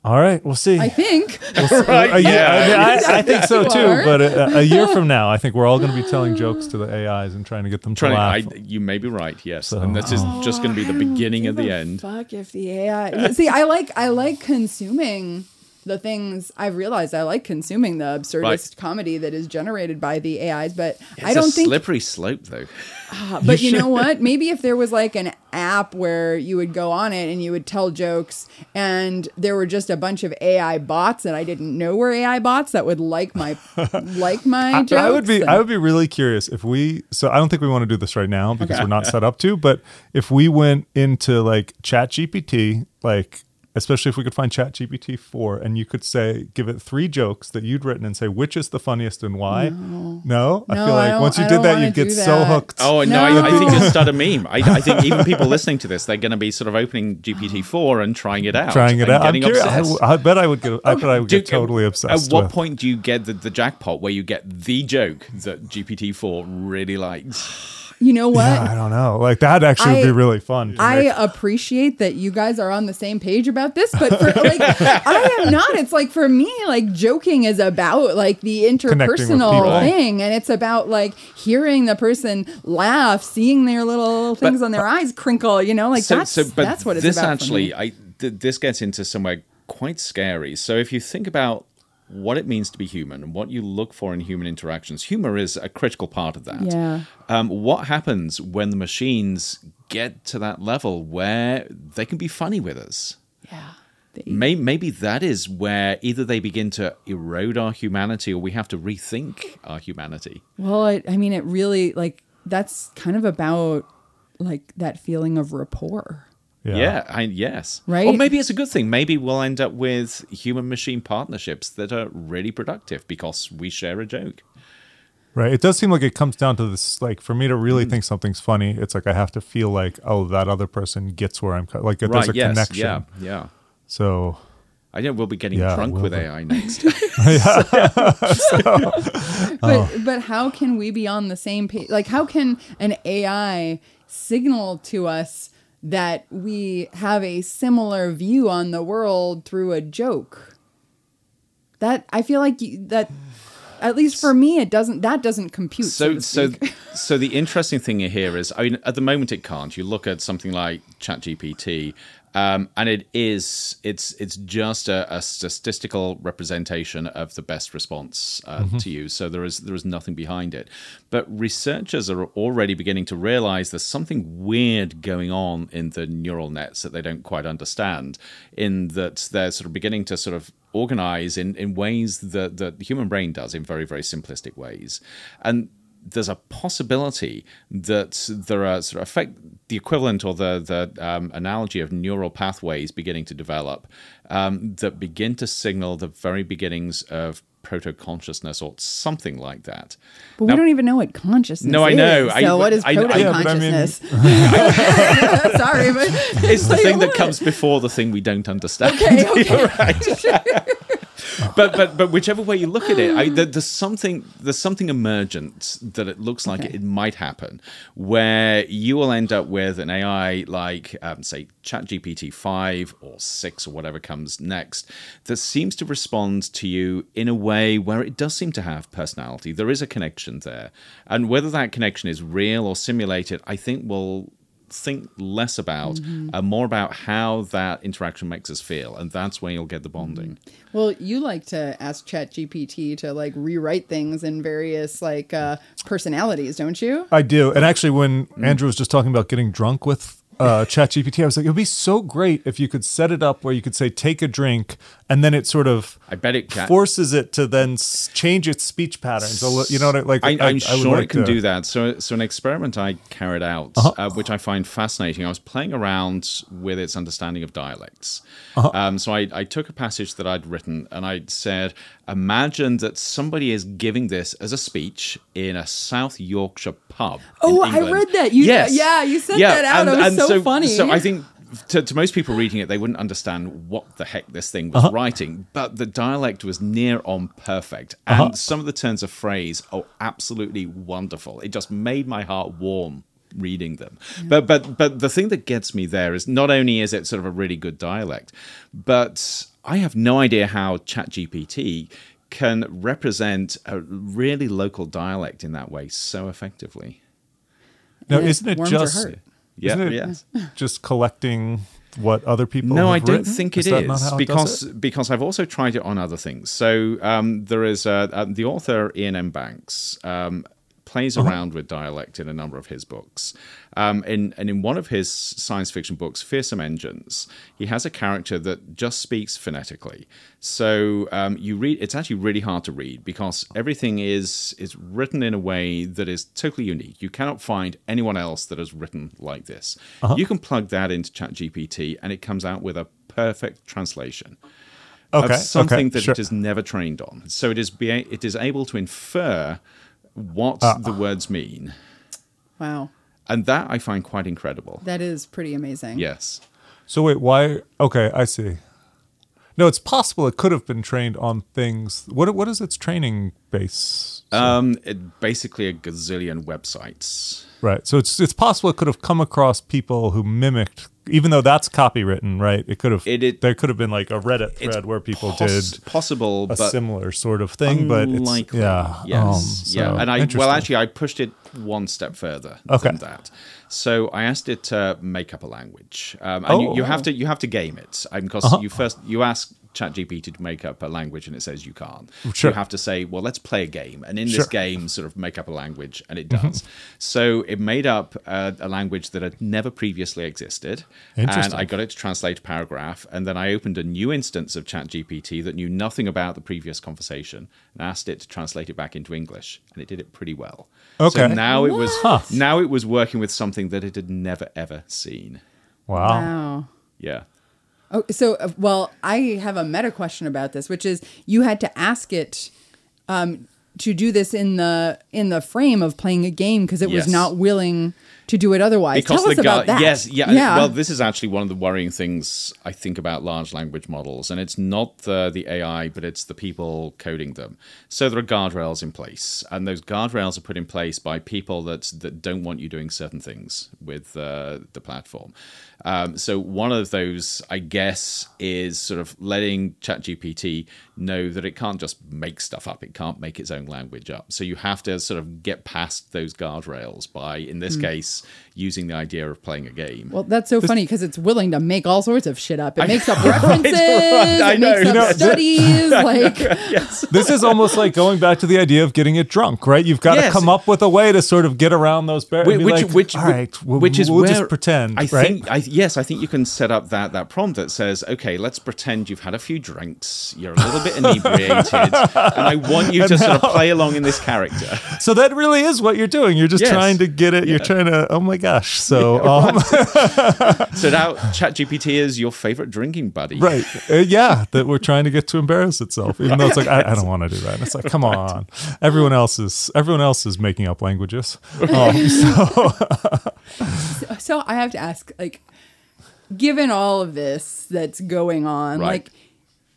S2: All right, we'll see.
S1: I think.
S2: Uh, yeah, I, mean, I, I think so too.
S1: are.
S2: But a, a year from now, I think we're all going to be telling jokes to the AIs and trying to get them to
S5: Trying
S2: laugh.
S5: I, you may be right, yes,
S2: So-
S5: and this is just going to be the beginning of the end.
S1: Fuck if the AI. See, I like I like consuming the things I've realized I like consuming the absurdist
S5: Right.
S1: comedy that is generated by the AIs, but
S5: It's
S1: I don't
S5: a
S1: think
S5: slippery slope, though.
S1: Ah, but you, know what? Maybe if there was like an app where you would go on it and you would tell jokes, and there were just a bunch of AI bots that I didn't know were AI bots that would like my like my
S2: I,
S1: jokes.
S2: I would be
S1: then-
S2: I would be really curious if we so I don't think we want to do this right now because we're not set up to, but if we went into like Chat GPT, like especially if we could find Chat GPT four and you could say give it three jokes that you'd written and say which is the funniest and why. No, I
S1: No,
S2: feel like
S1: don't-
S2: once you
S1: I
S2: did that you'd get
S1: do
S2: so hooked.
S5: Oh no, I, I think you'll start a meme. I, I think even people listening to this, they're going to be sort of opening GPT oh. four and trying it out,
S2: Trying it
S5: and
S2: out. I'm
S5: getting
S2: curious. I,
S5: obsessed.
S2: w- I bet I would get. I oh, bet I would
S5: Do-
S2: get totally obsessed.
S5: At what
S2: with.
S5: point do you get the, the jackpot where you get the joke that GPT four really likes?
S1: You know what?
S2: Yeah, I don't know. Like that actually would be really fun.
S1: I
S2: make.
S1: appreciate that you guys are on the same page about this, but for like I am not. It's like for me, like joking is about like the interpersonal thing, and it's about like hearing the person laugh, seeing their little things on their eyes crinkle. You know, like that's that's what it's
S5: this
S1: about. for
S5: actually,
S1: me.
S5: I th- this gets into somewhere quite scary. So if you think about what it means to be human and what you look for in human interactions. Humor is a critical part of that.
S1: Yeah.
S5: Um, what happens when the machines get to that level where they can be funny with us?
S1: Yeah. They-
S5: May- Maybe that is where either they begin to erode our humanity or we have to rethink our humanity.
S1: Well, I, I mean, it really like that's kind of about like that feeling of rapport.
S5: Yeah, I, yes.
S1: Right?
S5: Or maybe it's a good thing. Maybe we'll end up with human machine partnerships that are really productive because we share a joke.
S2: Right. It does seem like it comes down to this. Like for me to really
S5: Mm.
S2: think something's funny, it's like I have to feel like, oh, that other person gets where I'm. co- Like there's a
S5: yes.
S2: connection.
S5: Yeah, yeah.
S2: So
S5: I know we'll be getting
S2: Yeah,
S5: drunk
S2: will
S5: with
S2: be.
S5: AI next.
S1: But
S2: Oh.
S1: but how can we be on the same page? Like how can an AI signal to us that we have a similar view on the world through a joke? That I feel like you, that at least for me it doesn't that doesn't compute. So,
S5: so so so the interesting thing here is i mean at the moment it can't you look at something like ChatGPT um, and it is it's it's just a, a statistical representation of the best response uh, to you. So there is there is nothing behind it. But researchers are already beginning to realize there's something weird going on in the neural nets that they don't quite understand in that they're sort of beginning to sort of organize in, in ways that, that the human brain does in very, very simplistic ways. And there's a possibility that there are sort of effect the equivalent or the the um, analogy of neural pathways beginning to develop um, that begin to signal the very beginnings of proto consciousness or something like that.
S1: but we don't even know what consciousness is.
S5: No, I know. I-
S1: So what is
S5: I- I-
S1: proto
S2: Yeah, I mean-
S1: consciousness? Sorry, but
S5: It's the
S1: like,
S5: thing that comes before the thing we don't understand.
S1: Okay, okay.
S5: But but but whichever way you look at it, I, there, there's something there's something emergent that it looks like
S1: Okay.
S5: it might happen, where you will end up with an AI like um, say ChatGPT five or six or whatever comes next that seems to respond to you in a way where it does seem to have personality. There is a connection there, and whether that connection is real or simulated, I think will think less about
S1: Mm-hmm.
S5: and more about how that interaction makes us feel and that's when you'll get the bonding
S1: Well, you like to ask ChatGPT to like rewrite things in various like uh, personalities, don't you?
S2: I do. And actually, when
S5: Mm.
S2: Andrew was just talking about getting drunk with uh, ChatGPT, I was like, it would be so great if you could set it up where you could say, take a drink, and then it sort of
S5: i bet it can
S2: forces it to then s- change its speech patterns. li- You know what I like?
S5: I, I'm
S2: would
S5: sure
S2: like
S5: it can
S2: to-
S5: do that. So, so an experiment I carried out,
S2: Uh-huh.
S5: uh, which I find fascinating. I was playing around with its understanding of dialects.
S2: Uh-huh.
S5: Um, so I, I took a passage that I'd written and I said, "Imagine that somebody is giving this as a speech in a South Yorkshire pub." in
S1: Oh, I read that. You- yeah, you sent that out. It was so funny.
S5: So I think to, to most people reading it, they wouldn't understand what the heck this thing was uh-huh. writing, but the dialect was near on perfect. Uh-huh. And some of the turns of phrase are absolutely wonderful. It just made my heart warm reading them. But but but the thing that gets me there is not only is it sort of a really good dialect, but I have no idea how ChatGPT can represent a really local dialect in that way so effectively.
S2: Now,
S1: And it
S2: isn't it just.
S5: Yeah,
S2: isn't it
S5: yes.
S2: just collecting what other people?
S5: No, I don't
S2: written?
S5: think it
S2: is. that
S5: is
S2: it
S5: because
S2: it?
S5: because I've also tried it on other things. So um, there is uh, uh, the author Iain M. Banks um, plays
S2: Uh-huh.
S5: around with dialect in a number of his books. Um, in, and in one of his science fiction books, Feersum Endjinn, he has a character that just speaks phonetically. So um, you read it's actually really hard to read because everything is is written in a way that is totally unique. You cannot find anyone else that has written like this.
S2: Uh-huh.
S5: You can plug that into ChatGPT and it comes out with a perfect translation
S2: Okay,
S5: of something
S2: okay,
S5: that
S2: sure.
S5: it is never trained on. So it is be, it is able to infer what
S2: Ah.
S5: the words mean,
S1: Wow,
S5: and that I find quite incredible.
S1: that is pretty amazing.
S5: Yes.
S2: So wait, why? Okay, I see. No, it's possible it could have been trained on things. What what is its training base?
S5: Um, it, basically a gazillion websites.
S2: Right. So it's it's possible it could have come across people who mimicked, even though that's copywritten, right? It could have.
S5: It- it-
S2: there could have been like a Reddit thread where people
S5: poss-
S2: did
S5: possible,
S2: a
S5: but
S2: similar sort of thing, but it's
S5: unlikely.
S2: yeah,
S5: Yes.
S2: um, so
S5: yeah. And I well, actually, I pushed it one step further
S2: Okay.
S5: than that. So I asked it to make up a language, um, and
S2: Oh,
S5: you
S2: wow.
S5: have to you have to game it because
S2: Uh-huh.
S5: you first you ask ChatGPT to make up a language, and it says you can't.
S2: Sure.
S5: You have to say, well, let's play a game, and in
S2: Sure.
S5: this game, sort of make up a language, and it does. So it made up uh, a language that had never previously existed, and I got it to translate a paragraph, and then I opened a new instance of ChatGPT that knew nothing about the previous conversation, and asked it to translate it back into English, and it did it pretty well. So
S2: Okay.
S5: now it was
S2: Huh.
S5: now it was working with something that it had never ever seen.
S2: Wow.
S1: Wow.
S5: Yeah.
S1: Oh, so uh, well, I have a meta question about this, which is you had to ask it um, to do this in the in the frame of playing a game because it was not willing to do it otherwise.
S5: because
S1: Tell us about that.
S5: yes, yeah,
S1: yeah.
S5: Well, this is actually one of the worrying things I think about large language models, and it's not the the AI, but it's the people coding them. So there are guardrails in place, and those guardrails are put in place by people that that don't want you doing certain things with uh, the platform. Um, so one of those, I guess, is sort of letting ChatGPT know that it can't just make stuff up; it can't make its own language up. So you have to sort of get past those guardrails by, in this case, using the idea of playing a game.
S1: Well, that's so funny because it's willing to make all sorts of shit up. It makes up references.
S5: I
S1: it
S5: know.
S1: makes up
S2: know,
S1: studies. like,
S2: this is almost like going back to the idea of getting it drunk, right? You've got
S5: Yes.
S2: to come up with a way to sort of get around those barriers.
S5: Which, which, which,
S2: all right, we'll,
S5: which is
S2: we'll
S5: where
S2: just pretend,
S5: I
S2: right?
S5: think, I, yes, I think you can set up that that prompt that says, "Okay, let's pretend you've had a few drinks, you're a little bit inebriated, and I want you to sort of play along in this character."
S2: so that really is what you're doing. You're just
S5: Yes.
S2: trying to get it. You're trying to. Oh my gosh! So um,
S5: So now ChatGPT is your favorite drinking buddy,
S2: right, Uh, yeah, that we're trying to get to embarrass itself, even though it's like I, I don't want to do that. And it's like, come on, everyone else is everyone else is making up languages. Um, so
S1: so I have to ask, like, given all of this that's going on,
S5: Right.
S1: like,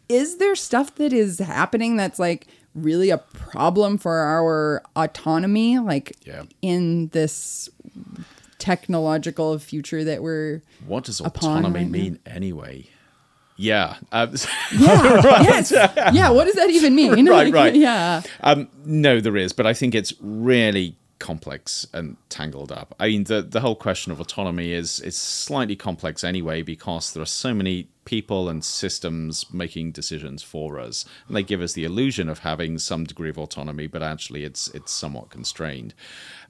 S1: is there stuff that is happening that's like really a problem for our autonomy, like
S5: Yeah.
S1: in this technological future that we're
S5: What does autonomy
S1: right now.
S5: mean anyway? Yeah. Um,
S1: yeah yes yeah what does that even mean
S5: Right,
S1: Like,
S5: right.
S1: yeah
S5: Um, no, there is, but I think it's really complex and tangled up. I mean, the the whole question of autonomy is is slightly complex anyway because there are so many people and systems making decisions for us, and they give us the illusion of having some degree of autonomy, but actually it's it's somewhat constrained.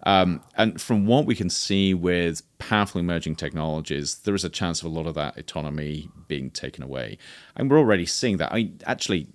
S5: Um, and from what we can see with powerful emerging technologies, there is a chance of a lot of that autonomy being taken away, and we're already seeing that. I actually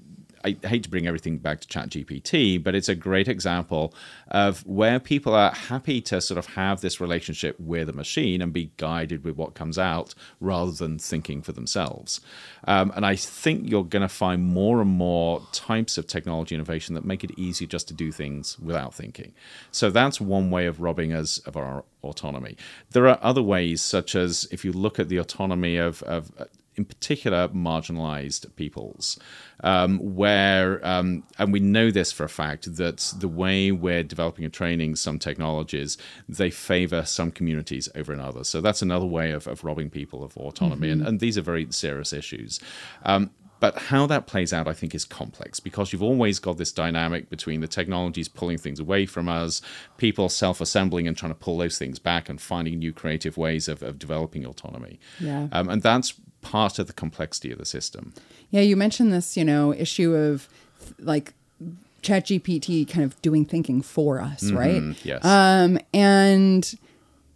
S5: I hate to bring everything back to ChatGPT, but it's a great example of where people are happy to sort of have this relationship with a machine and be guided with what comes out rather than thinking for themselves. Um, and I think you're going to find more and more types of technology innovation that make it easy just to do things without thinking. So that's one way of robbing us of our autonomy. There are other ways, such as if you look at the autonomy of, of in particular marginalized peoples, um, where, um, and we know this for a fact, that the way we're developing and training some technologies, they favor some communities over another. So that's another way of, of robbing people of autonomy. And, and these are very serious issues. Um, but how that plays out, I think, is complex because you've always got this dynamic between the technologies pulling things away from us, people self assembling and trying to pull those things back and finding new creative ways of, of developing autonomy.
S1: Yeah.
S5: Um, and that's part of the complexity of the system.
S1: Yeah, you mentioned this, you know, issue of like ChatGPT kind of doing thinking for us, right?
S5: Yes.
S1: Um, and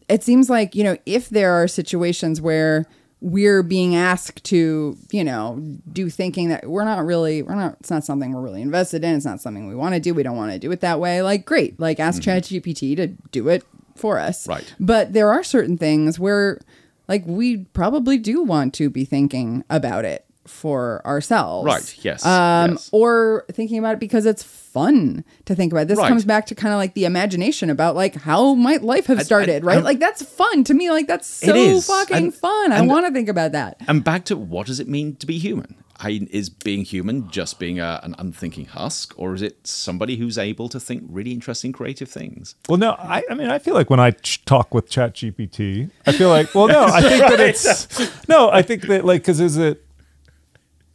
S1: it seems like, you know, if there are situations where we're being asked to, you know, do thinking that we're not really, we're not, it's not something we're really invested in. It's not something we want to do. We don't want to do it that way. Like, great. Like, ask ChatGPT to do it for us.
S5: Right.
S1: But there are certain things where, like, we probably do want to be thinking about it for ourselves.
S5: Right, yes,
S1: Um,
S5: yes.
S1: Or thinking about it because it's fun to think about. This
S5: Right.
S1: comes back to kind of like the imagination about like how might life have started, right? Like that's fun to me. Like that's so fucking
S5: And-
S1: fun. I want to think about that.
S5: And back to what does it mean to be human? I, is being human just being a, an unthinking husk, or is it somebody who's able to think really interesting, creative things?
S2: Well, no, I, I mean, I feel like when I ch- talk with ChatGPT, I feel like, well, no, I think that it's, no, I think that like, because is it,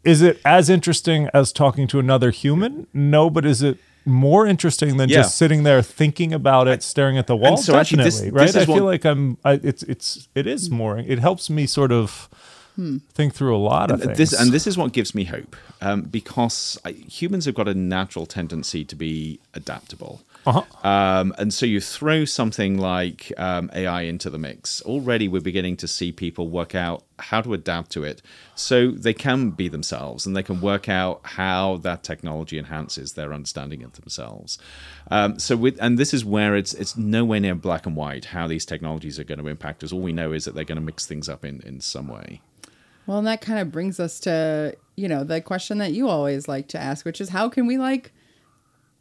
S2: is it as interesting as talking to another human? No, but is it more interesting than
S5: Yeah.
S2: just sitting there thinking about it, staring at the wall?
S5: so actually
S2: Definitely,
S5: this-
S2: right?
S5: this is
S2: I feel
S5: what-
S2: like I'm, I, it's, it's, it is more. It helps me sort of think through a lot of things.
S5: this and this is what gives me hope um, because I, humans have got a natural tendency to be adaptable.
S2: Uh-huh.
S5: Um, and so you throw something like um, AI into the mix. Already, we're beginning to see people work out how to adapt to it, so they can be themselves and they can work out how that technology enhances their understanding of themselves. Um, so, with and this is where it's it's nowhere near black and white how these technologies are going to impact us. All we know is that they're going to mix things up in in some way.
S1: Well, and that kind of brings us to, you know, the question that you always like to ask, which is how can we like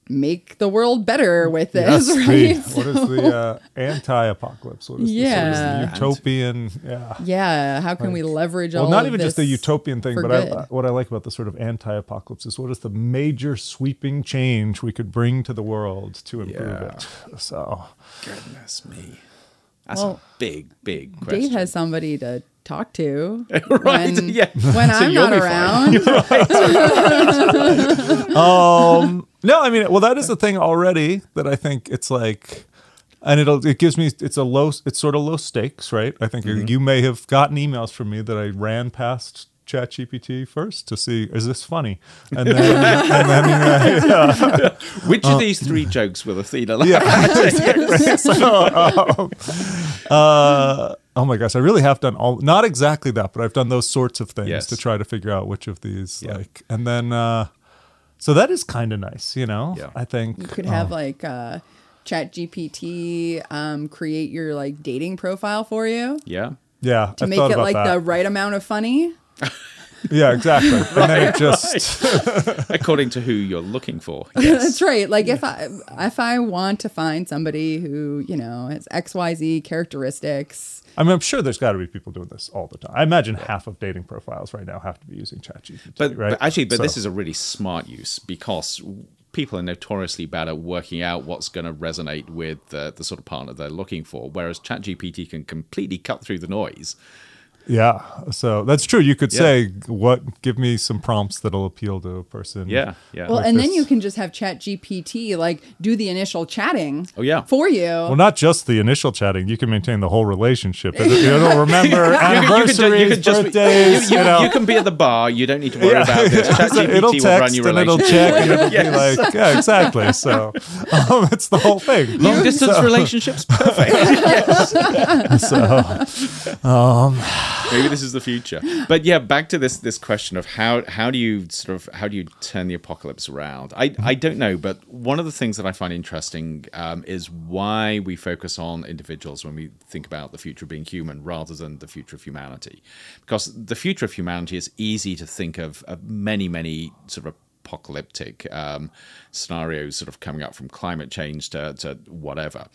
S1: make the world better with this,
S2: Yes,
S1: right?
S2: the, what is the uh, anti-apocalypse? What is, the,
S1: Yeah.
S2: what is the utopian? Yeah.
S1: yeah, how can we leverage all
S2: Well, not
S1: of
S2: even just the utopian thing, but? I, what I like about the sort of anti-apocalypse is what is the major sweeping change we could bring to the world to improve
S5: Yeah.
S2: it. So
S5: Goodness me. That's
S1: Well,
S5: a big, big question.
S1: Dave has somebody to talk to
S5: Right,
S1: when,
S5: yeah.
S1: when
S5: So
S1: I'm
S5: you'll
S1: not
S5: be fine.
S1: around.
S2: um no i mean well that is the thing already that i think it's like and it'll it gives me it's a low it's sort of low stakes right i think
S5: Mm-hmm.
S2: you may have gotten emails from me that i ran past ChatGPT first to see is this funny, and then and then uh,
S5: Which of these three jokes will Athena like?
S2: yeah. so, um, uh, oh my gosh, I really have done all not exactly that, but I've done those sorts of things
S5: Yes.
S2: to try to figure out which of these
S5: Yeah.
S2: like, and then uh, so that is kind of nice, you know.
S5: Yeah.
S2: I think
S1: You could have
S2: um,
S1: like uh, Chat GPT um, create your like dating profile for you
S5: Yeah.
S2: yeah
S1: to
S2: I've
S1: make it
S2: about
S1: like
S2: that.
S1: the right amount of funny.
S2: yeah exactly, and then it just
S5: According to who you're looking for.
S1: That's right. Like if I if I want to find somebody who you know has X Y Z characteristics,
S2: I mean, I'm sure there's got to be people doing this all the time. I imagine half of dating profiles right now have to be using ChatGPT,
S5: But,
S2: right?
S5: but actually, but this is a really smart use because people are notoriously bad at working out what's going to resonate with the, the sort of partner they're looking for, whereas ChatGPT can completely cut through the noise.
S2: Yeah, so that's true. You could
S5: Yeah.
S2: say, "What? Give me some prompts that'll appeal to a person."
S5: Yeah, yeah.
S1: well,
S2: Like
S1: and then you can just have Chat GPT like do the initial chatting.
S5: Oh, yeah.
S1: for you.
S2: Well, not just the initial chatting. You can maintain the whole relationship. It, it'll remember
S5: You can- you
S2: anniversaries,
S5: can ju- you can just-
S2: birthdays.
S5: you,
S2: You,
S5: you-
S2: know,
S5: you can be at the bar. You don't need to worry about this.
S2: So
S5: ChatGPT
S2: it'll
S5: will
S2: text
S5: run your
S2: and it'll check and it'll
S5: Yes.
S2: be like, yeah, exactly. So um, it's the whole thing.
S5: Long distance relationships, perfect.
S2: Um,
S5: Maybe this is the future. But yeah, back to this this question of how how do you sort of how do you turn the apocalypse around? I I don't know, but one of the things that I find interesting um, is why we focus on individuals when we think about the future of being human rather than the future of humanity, because the future of humanity is easy to think of, of many many sort of apocalyptic um, scenarios sort of coming up from climate change to, to whatever.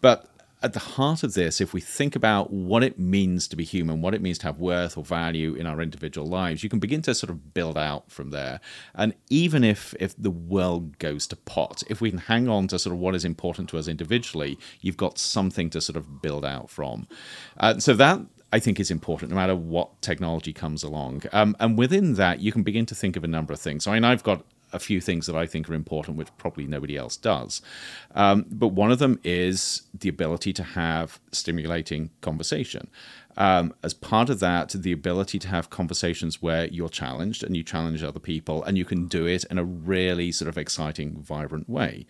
S5: But at the heart of this, if we think about what it means to be human, what it means to have worth or value in our individual lives, you can begin to sort of build out from there. And even if if the world goes to pot, if we can hang on to sort of what is important to us individually, you've got something to sort of build out from. Uh, so that I think is important no matter what technology comes along. Um, and within that, you can begin to think of a number of things. I mean, I've got a few things that I think are important, which probably nobody else does. Um, but one of them is the ability to have stimulating conversation. Um, as part of that, the ability to have conversations where you're challenged and you challenge other people, and you can do it in a really sort of exciting, vibrant way.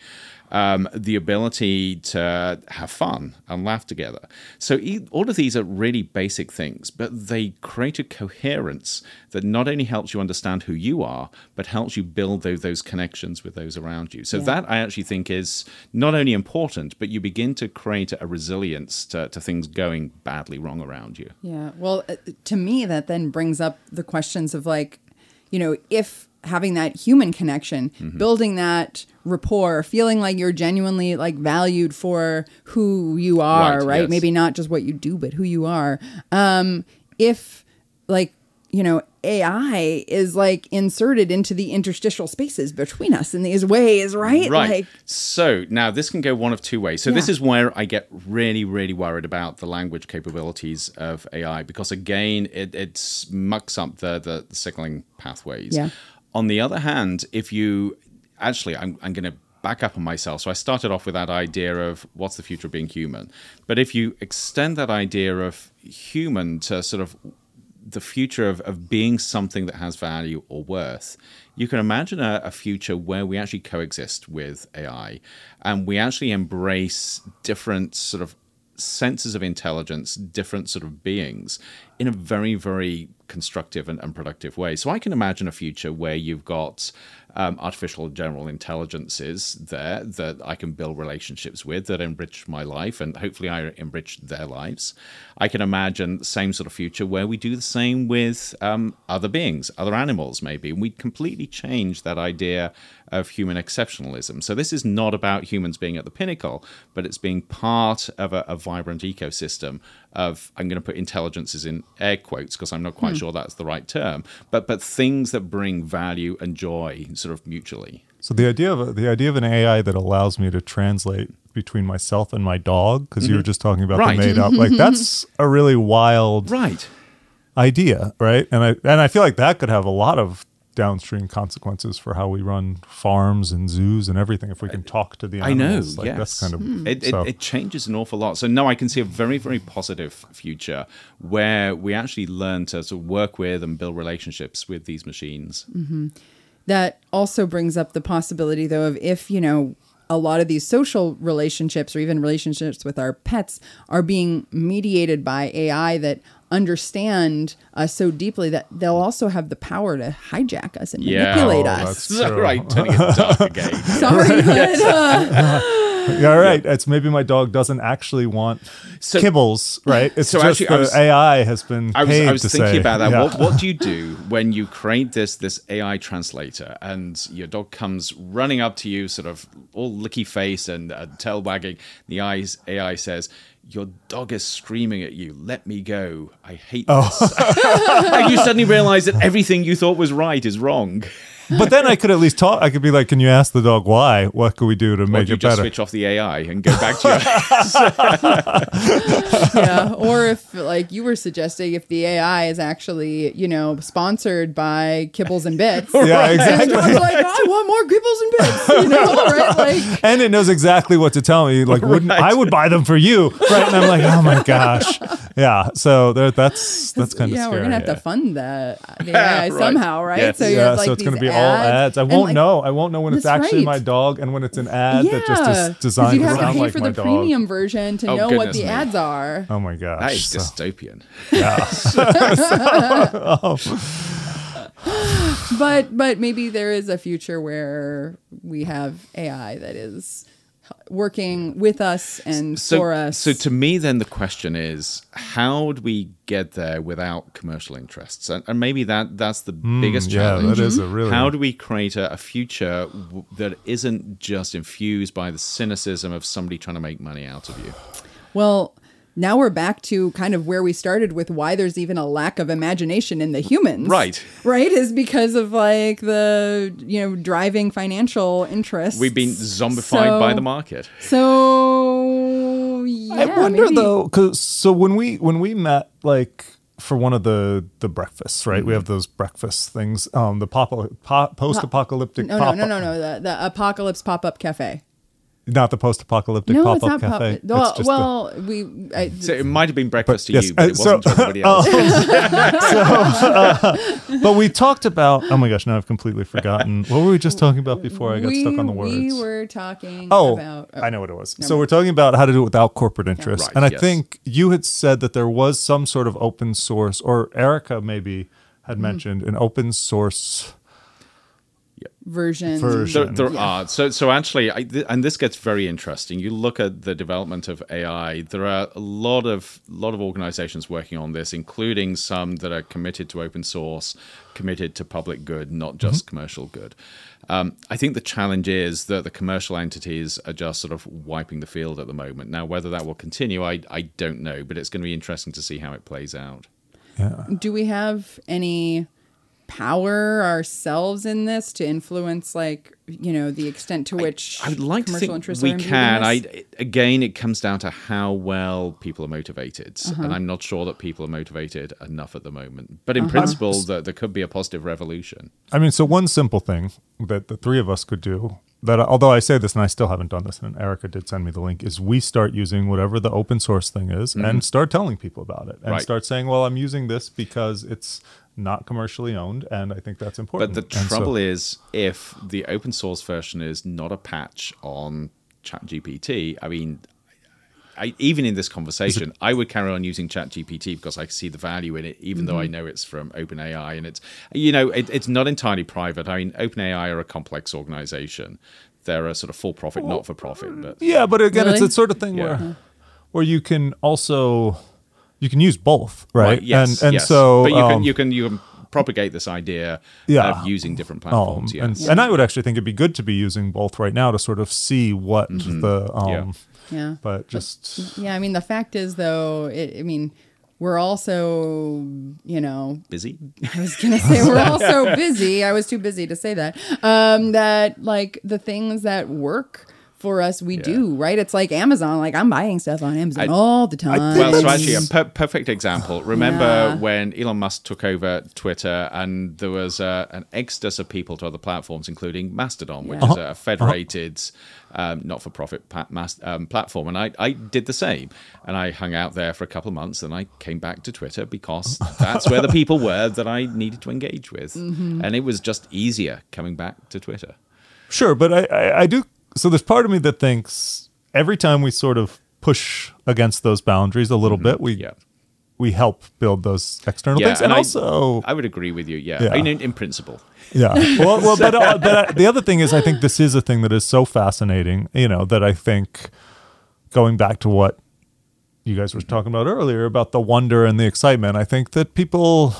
S5: Um, the ability to have fun and laugh together. So, all of these are really basic things, but they create a coherence that not only helps you understand who you are, but helps you build those, those connections with those around you. So, that I actually think is not only important, but you begin to create a resilience to, to things going badly wrong around you.
S1: Yeah. Well, uh, to me, that then brings up the questions of like, you know, if having that human connection,
S5: Mm-hmm.
S1: building that rapport, feeling like you're genuinely like valued for who you are,
S5: Right,
S1: right?
S5: yes.
S1: Maybe not just what you do, but who you are. Um, if like, you know, AI is like inserted into the interstitial spaces between us in these ways, right?
S5: Right.
S1: Like,
S5: so now this can go one of two ways. So this is where I get really, really worried about the language capabilities of AI because again, it, it mucks up the, the, the signaling pathways.
S1: Yeah.
S5: On the other hand, if you actually, I'm, I'm going to back up on myself. So I started off with that idea of what's the future of being human. But if you extend that idea of human to sort of the future of, of being something that has value or worth, you can imagine a, a future where we actually coexist with AI and we actually embrace different sort of senses of intelligence, different sort of beings in a very, very constructive and, and productive way. So I can imagine a future where you've got um, artificial general intelligences there that I can build relationships with that enrich my life and hopefully I enrich their lives. I can imagine the same sort of future where we do the same with um, other beings, other animals, maybe. And we completely change that idea of human exceptionalism. So this is not about humans being at the pinnacle, but it's being part of a, a vibrant ecosystem of I'm going to put intelligences in air quotes because I'm not quite sure that's the right term, but but things that bring value and joy sort of mutually.
S2: So the idea of a, the idea of an AI that allows me to translate between myself and my dog, because you were mm-hmm. just talking about
S5: Right.
S2: the made up, like that's a really wild
S5: Right.
S2: idea, right? And I and I feel like that could have a lot of downstream consequences for how we run farms and zoos and everything if we can uh, talk to the
S5: I know.
S2: animals. Like
S5: yes.
S2: that's kind of hmm.
S5: it,
S2: so.
S5: it, it changes an awful lot. So no, I can see a very very positive future where we actually learn to sort of work with and build relationships with these machines. Mm-hmm.
S1: That also brings up the possibility, though, of if, you know, a lot of these social relationships or even relationships with our pets are being mediated by AI that understand us so deeply that they'll also have the power to hijack us and
S5: Yeah.
S1: manipulate
S2: Oh,
S1: us.
S2: that's true.
S5: right, turning it dark again.
S1: Sorry, but, uh,
S2: yeah, right. It's maybe my dog doesn't actually want
S5: So-
S2: kibbles, right? It's
S5: so
S2: just
S5: actually,
S2: the
S5: was-
S2: AI has been
S5: I was,
S2: paid
S5: I was
S2: to
S5: thinking
S2: say,
S5: about that.
S2: yeah.
S5: What, what do you do when you create this this AI translator and your dog comes running up to you, sort of all licky face and uh, tail wagging? The eyes AI says, "Your dog is screaming at you. Let me go. I hate
S2: Oh.
S5: this." and you suddenly realize that everything you thought was right is wrong.
S2: But then I could at least talk. I could be like, "Can you ask the dog why? What could we do to
S5: Or
S2: make
S5: do you
S2: it
S5: just
S2: better?"
S5: switch off the AI and go back to your
S1: yeah. Or if, like you were suggesting, if the AI is actually, you know, sponsored by Kibbles and Bits.
S2: Yeah,
S1: And
S2: exactly.
S1: the dog's like, oh, I want more Kibbles and Bits, you know, right? Like,
S2: and it knows exactly what to tell me. Like, wouldn't I would buy them for you, right? And I'm like, oh my gosh, yeah. So there, that's that's kind of
S1: yeah,
S2: scary.
S1: we're gonna have to fund the, the AI
S5: Right.
S1: somehow, right?
S5: Yes.
S1: So you
S2: yeah,
S1: have like
S2: so it's gonna be all ads. I won't
S1: like,
S2: know. I won't know when it's actually
S1: right.
S2: my dog and when it's an ad
S1: Yeah,
S2: that just is
S1: 'cause
S2: designed
S1: you'd
S2: to
S1: have to pay
S2: like
S1: for
S2: my
S1: the
S2: dog.
S1: premium version to
S5: Oh,
S1: know what the
S5: me.
S1: ads are.
S2: Oh my gosh.
S5: That is
S2: So-
S5: dystopian.
S1: But but maybe there is a future where we have AI that is working with us and
S5: so,
S1: for us.
S5: So to me, then the question is, how do we get there without commercial interests? And, and maybe that that's the biggest
S2: Hmm, yeah,
S5: challenge.
S2: that is a really-
S5: How do we create a, a future w- that isn't just infused by the cynicism of somebody trying to make money out of you?
S1: Well, now we're back to kind of where we started with why there's even a lack of imagination in the humans.
S5: Right.
S1: Right? Is because of like the, you know, driving financial interests.
S5: We've been zombified by the market.
S1: So, yeah.
S2: I wonder
S1: maybe-
S2: though, because so when we when we met like for one of the the breakfasts, right?
S1: Mm-hmm.
S2: We have those breakfast things, um, the pop, po- post apocalyptic.
S1: No, no, no, no, no. The, the Apocalypse Pop Up Cafe.
S2: Not the post apocalyptic
S1: No,
S2: pop
S1: it's
S2: up
S1: not
S2: cafe.
S1: pop. Well,
S2: It's just the-
S1: well we. I,
S5: So it might have been breakfast to
S2: yes,
S5: you, but it
S2: uh, so-
S5: wasn't to everybody else.
S2: but we talked about. Oh my gosh, now I've completely forgotten. What were we just talking about before I got
S1: we,
S2: stuck on the words?
S1: We were talking
S2: Oh,
S1: about.
S2: I know what it was. So we're talking about how to do it without corporate interest.
S5: Right,
S2: and I
S5: yes.
S2: think you had said that there was some sort of open source, or Erica maybe had
S1: Mm-hmm.
S2: mentioned an open source.
S1: Version.
S2: Version.
S5: There, there are so so actually, I, th- and this gets very interesting. You look at the development of AI. There are a lot of lot of organizations working on this, including some that are committed to open source, committed to public good, not just commercial good. Um, I think the challenge is that the commercial entities are just sort of wiping the field at the moment. Now, whether that will continue, I I don't know, but it's going to be interesting to see how it plays out.
S2: Yeah.
S1: Do we have any power ourselves in this to influence, like you know, the extent to which
S5: I would like to
S1: commercial
S5: think
S1: interests
S5: we
S1: are imbued in
S5: can.
S1: this?
S5: I again, it comes down to how well people are motivated,
S1: Uh-huh.
S5: and I'm not sure that people are motivated enough at the moment. But
S1: Uh-huh.
S5: in principle, that there could be a positive revolution.
S2: I mean, so one simple thing that the three of us could do that although I say this and I still haven't done this, and Erica did send me the link, is we start using whatever the open source thing is and start telling people about it and
S5: Mm-hmm. Right.
S2: start saying, well, I'm using this because it's not commercially owned, and I think that's important.
S5: But the
S2: And so-
S5: trouble is, if the open source version is not a patch on ChatGPT, I mean, I, even in this conversation, I would carry on using ChatGPT because I see the value in it, even though I
S2: Mm-hmm.
S5: know it's from OpenAI and it's, you know, it, it's not entirely private. I mean, OpenAI are a complex organization. They're a sort of for profit, not for profit. But
S2: Yeah, but again, it's
S1: Really?
S2: a sort of thing
S5: Yeah.
S2: where where you can also you can use both, right?
S5: yes,
S2: and and
S5: yes.
S2: so
S5: but you
S2: um,
S5: can you can you can propagate this idea
S2: Yeah.
S5: of using different
S2: um,
S5: platforms.
S2: and,
S5: yes.
S2: and I would actually think it'd be good to be using both right now to sort of see what the um
S5: Yeah.
S1: Yeah.
S2: but just
S1: Yeah, I mean the fact is though, it, I mean we're also, you know,
S5: Busy.
S1: I was gonna say we're all so busy. I was too busy to say that. Um, that like the things that work for us, we do right. It's like Amazon. Like I'm buying stuff on Amazon
S5: I-
S1: all the time.
S5: Well, so actually, a per- perfect example. Remember
S1: Yeah.
S5: when Elon Musk took over Twitter, and there was uh, an exodus of people to other platforms, including Mastodon, which is a federated, um, not-for-profit pa- mas- um, platform. And I, I did the same, and I hung out there for a couple of months, and I came back to Twitter because that's where the people were that I needed to engage with, and it was just easier coming back to Twitter.
S2: Sure, but I, I, I do. So there's part of me that thinks every time we sort of push against those boundaries a little bit, we
S5: Mm-hmm. Yeah.
S2: we help build those external
S5: Yeah,
S2: things, and,
S5: I-
S2: also
S5: I would agree with you. Yeah,
S2: Yeah.
S5: I mean, in, in principle.
S2: yeah. Well, well, but uh, but uh, the other thing is, I think this is a thing that is so fascinating. You know, that I think going back to what you guys were talking about earlier about the wonder and the excitement, I think that people,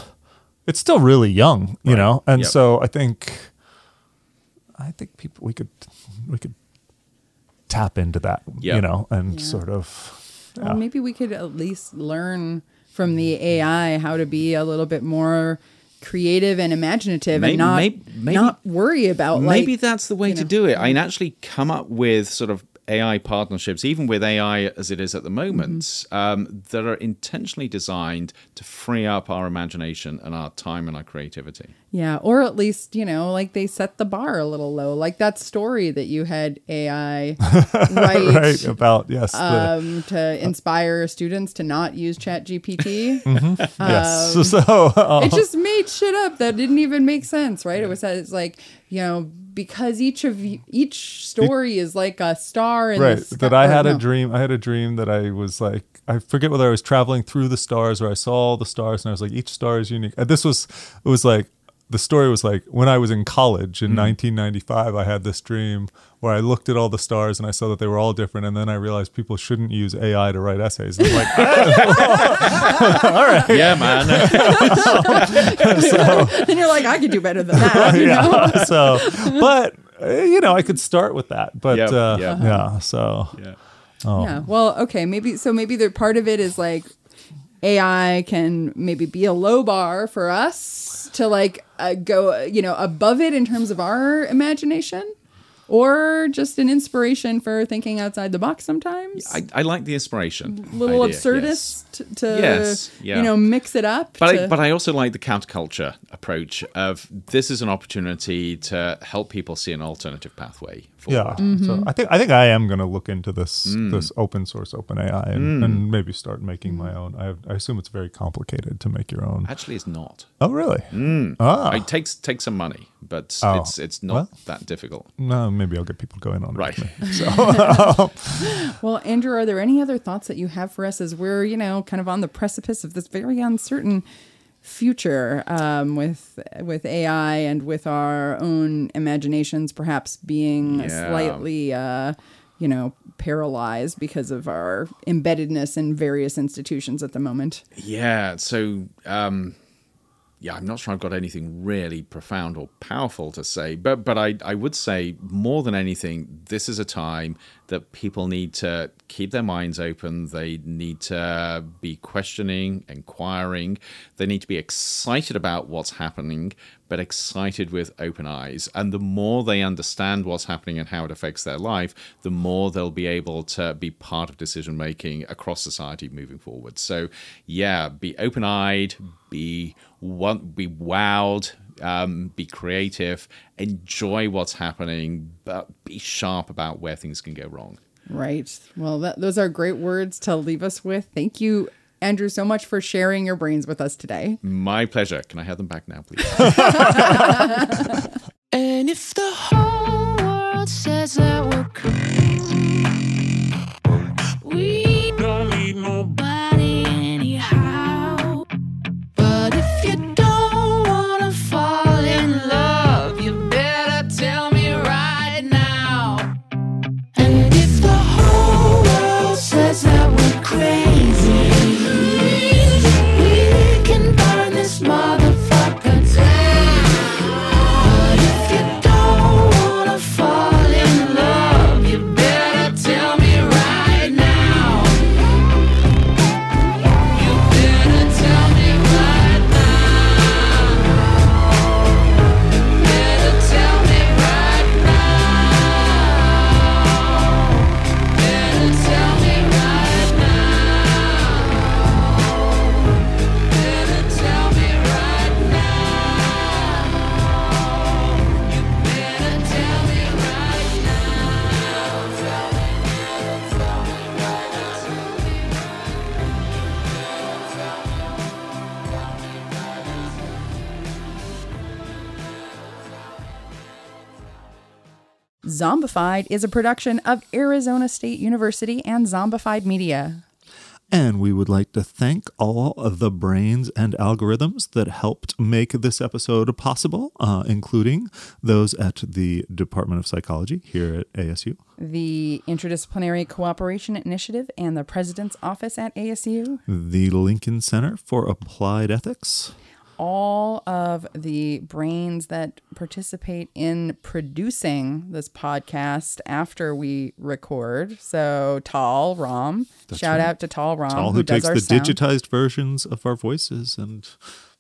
S2: it's still really young. You
S5: Right.
S2: know, and
S5: Yep.
S2: so I think, I think people we could we could tap into that. You know, and
S1: Yeah.
S2: sort of.
S1: Well, maybe we could at least learn from the AI how to be a little bit more creative and imaginative
S5: Maybe-
S1: and not
S5: maybe- maybe-
S1: not worry about
S5: Maybe
S1: like
S5: that's the way
S1: you
S5: to
S1: know.
S5: do it. I mean, actually come up with sort of AI partnerships, even with AI as it is at the moment,
S1: Mm-hmm.
S5: um, that are intentionally designed to free up our imagination and our time and our creativity.
S1: Yeah, or at least, you know, like they set the bar a little low. Like that story that you had AI write
S2: Right about yes, the,
S1: um, to inspire students to not use Chat GPT.
S2: yes.
S1: um,
S2: so um,
S1: it just made shit up that didn't even make sense, right? It was it's like, you know, because each of you, each story is like a star in
S2: right
S1: the sky.
S2: that i had a
S1: no.
S2: dream i had a dream that i was like i forget whether i was traveling through the stars or i saw all the stars and i was like each star is unique and this was it was like the story was like when i was in college in 1995 i had this dream where i looked at all the stars and i saw that they were all different and then i realized people shouldn't use ai to write essays and i'm like
S5: Yeah, man.
S1: and you're like, I could do better than that. You know?
S2: yeah so but you know i could start with that but
S5: Yep,
S2: uh,
S5: yep.
S2: yeah so
S5: yeah.
S1: Yeah. Well, okay. Maybe so. Maybe the part of it is like AI can maybe be a low bar for us to like uh, go, you know, above it in terms of our imagination, or just an inspiration for thinking outside the box sometimes.
S5: I, I like the inspiration.
S1: A little
S5: idea, yes.
S1: absurdist to
S5: Yes, yeah.
S1: you know mix it up.
S5: But
S1: to-
S5: I, but I also like the counterculture approach of this is an opportunity to help people see an alternative pathway. Forward.
S2: Yeah.
S1: Mm-hmm.
S2: So I think I think I am going to look into this
S5: Mm.
S2: this open source open AI and, and maybe start making my own. I, I assume it's very complicated to make your own.
S5: Actually, it's not.
S2: Oh, really? Ah,
S5: It takes takes some money, but
S2: Oh,
S5: it's it's not
S2: well.
S5: that difficult.
S2: no, maybe I'll get people going on it.
S5: Right.
S2: with me. So
S1: Well, Andrew, are there any other thoughts that you have for us as we're, you know, kind of on the precipice of this very uncertain future um, with with AI and with our own imaginations perhaps being
S5: Yeah.
S1: slightly, uh, you know, paralyzed because of our embeddedness in various institutions at the moment?
S5: Yeah. So, um, yeah, I'm not sure I've got anything really profound or powerful to say, but but I I would say more than anything, this is a time that people need to keep their minds open. They need to be questioning, inquiring. They need to be excited about what's happening, but excited with open eyes. And the more they understand what's happening and how it affects their life, the more they'll be able to be part of decision making across society moving forward. So, yeah, be open eyed, be be wowed. Um, be creative, enjoy what's happening, but be sharp about where things can go wrong.
S1: Right. Well, that, those are great words to leave us with. Thank you, Andrew, so much for sharing your brains with us today.
S5: My pleasure. Can I have them back now, please?
S4: And if the whole world says that we're crazy, we
S1: Zombified is a production of Arizona State University and Zombified Media.
S2: And we would like to thank all of the brains and algorithms that helped make this episode possible, uh, including those at the Department of Psychology here at ASU,
S1: The Interdisciplinary Cooperation Initiative and the President's Office at ASU.
S2: the Lincoln Center for Applied Ethics,
S1: all of the brains that participate in producing this podcast after we record. So Tal Rom, shout
S2: right.
S1: out to Tal Rom,
S2: all who,
S1: does
S2: takes
S1: our
S2: the
S1: sound.
S2: digitized versions of our voices and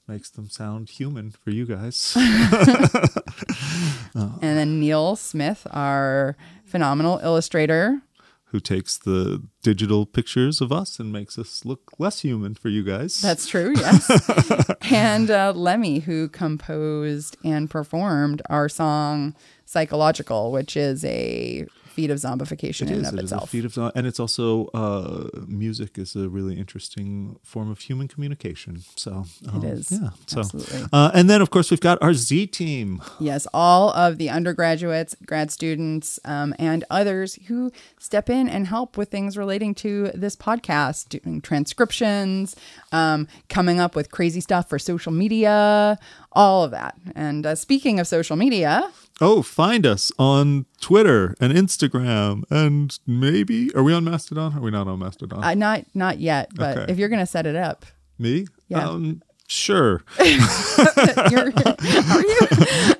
S2: makes them sound human for you guys.
S1: and then Neil Smith, our phenomenal illustrator.
S2: Who takes the digital pictures of us and makes us look less human for you guys.
S1: That's true, yes. and uh, Lemmy, who composed and performed our song "Psychological," which is a feat of zombification
S2: It
S1: in
S2: is.
S1: and of
S2: It is a
S1: itself.
S2: feat of, and it's also uh, music is a really interesting form of human communication. So um,
S1: is.
S2: yeah. So,
S1: Absolutely.
S2: uh, and then of course we've got our Z team.
S1: Yes, all of the undergraduates, grad students, um, and others who step in and help with things relating to this podcast, doing transcriptions, um, coming up with crazy stuff for social media, all of that. And uh, speaking of social media,
S2: Oh, find us on Twitter and Instagram, and maybe are we on Mastodon? Are we not on Mastodon?
S1: uh, not not yet, but
S2: Okay.
S1: if you're gonna set it up,
S2: Me?
S1: Yeah.
S2: Um, sure.
S1: you're, are you?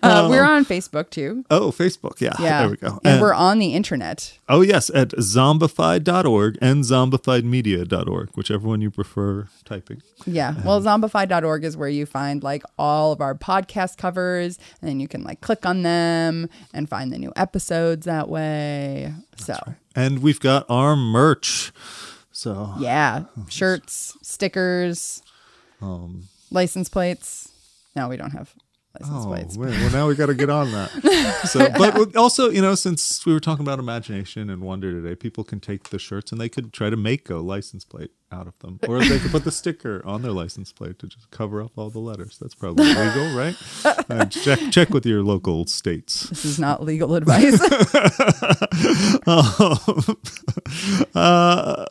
S1: Uh, we're on Facebook too.
S2: Oh, Facebook. Yeah.
S1: Yeah,
S2: There we go.
S1: And, we're on the internet.
S2: Oh, yes, at zombified.org and zombifiedmedia.org, whichever one you prefer typing.
S1: Yeah. Well, zombified.org is where you find like all of our podcast covers, and then you can like click on them and find the new episodes that way. So,
S2: And we've got our merch. So,
S1: yeah, shirts, stickers,
S2: um,
S1: license plates. No, we don't have license
S2: oh,
S1: plates.
S2: wait, well, now we got to get on that. so, but also, you know, since we were talking about imagination and wonder today, people can take the shirts and they could try to make a license plate out of them, or they could put the sticker on their license plate to just cover up all the letters. That's probably legal, right? Uh, check check with your local states.
S1: This is not legal advice.
S2: Um, uh,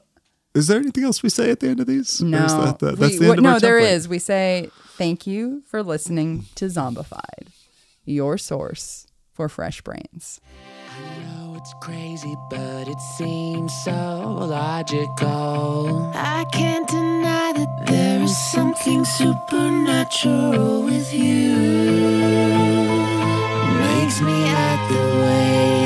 S2: is there anything else we say at the end of these?
S1: No,
S2: that, that, that's
S1: we,
S2: the end what, of
S1: no. There
S2: template.
S1: is. We say thank you for listening to Zombified, your source for fresh brains.
S4: I know it's crazy, but it seems so logical. I can't deny that there is something supernatural with you. Makes me act the way.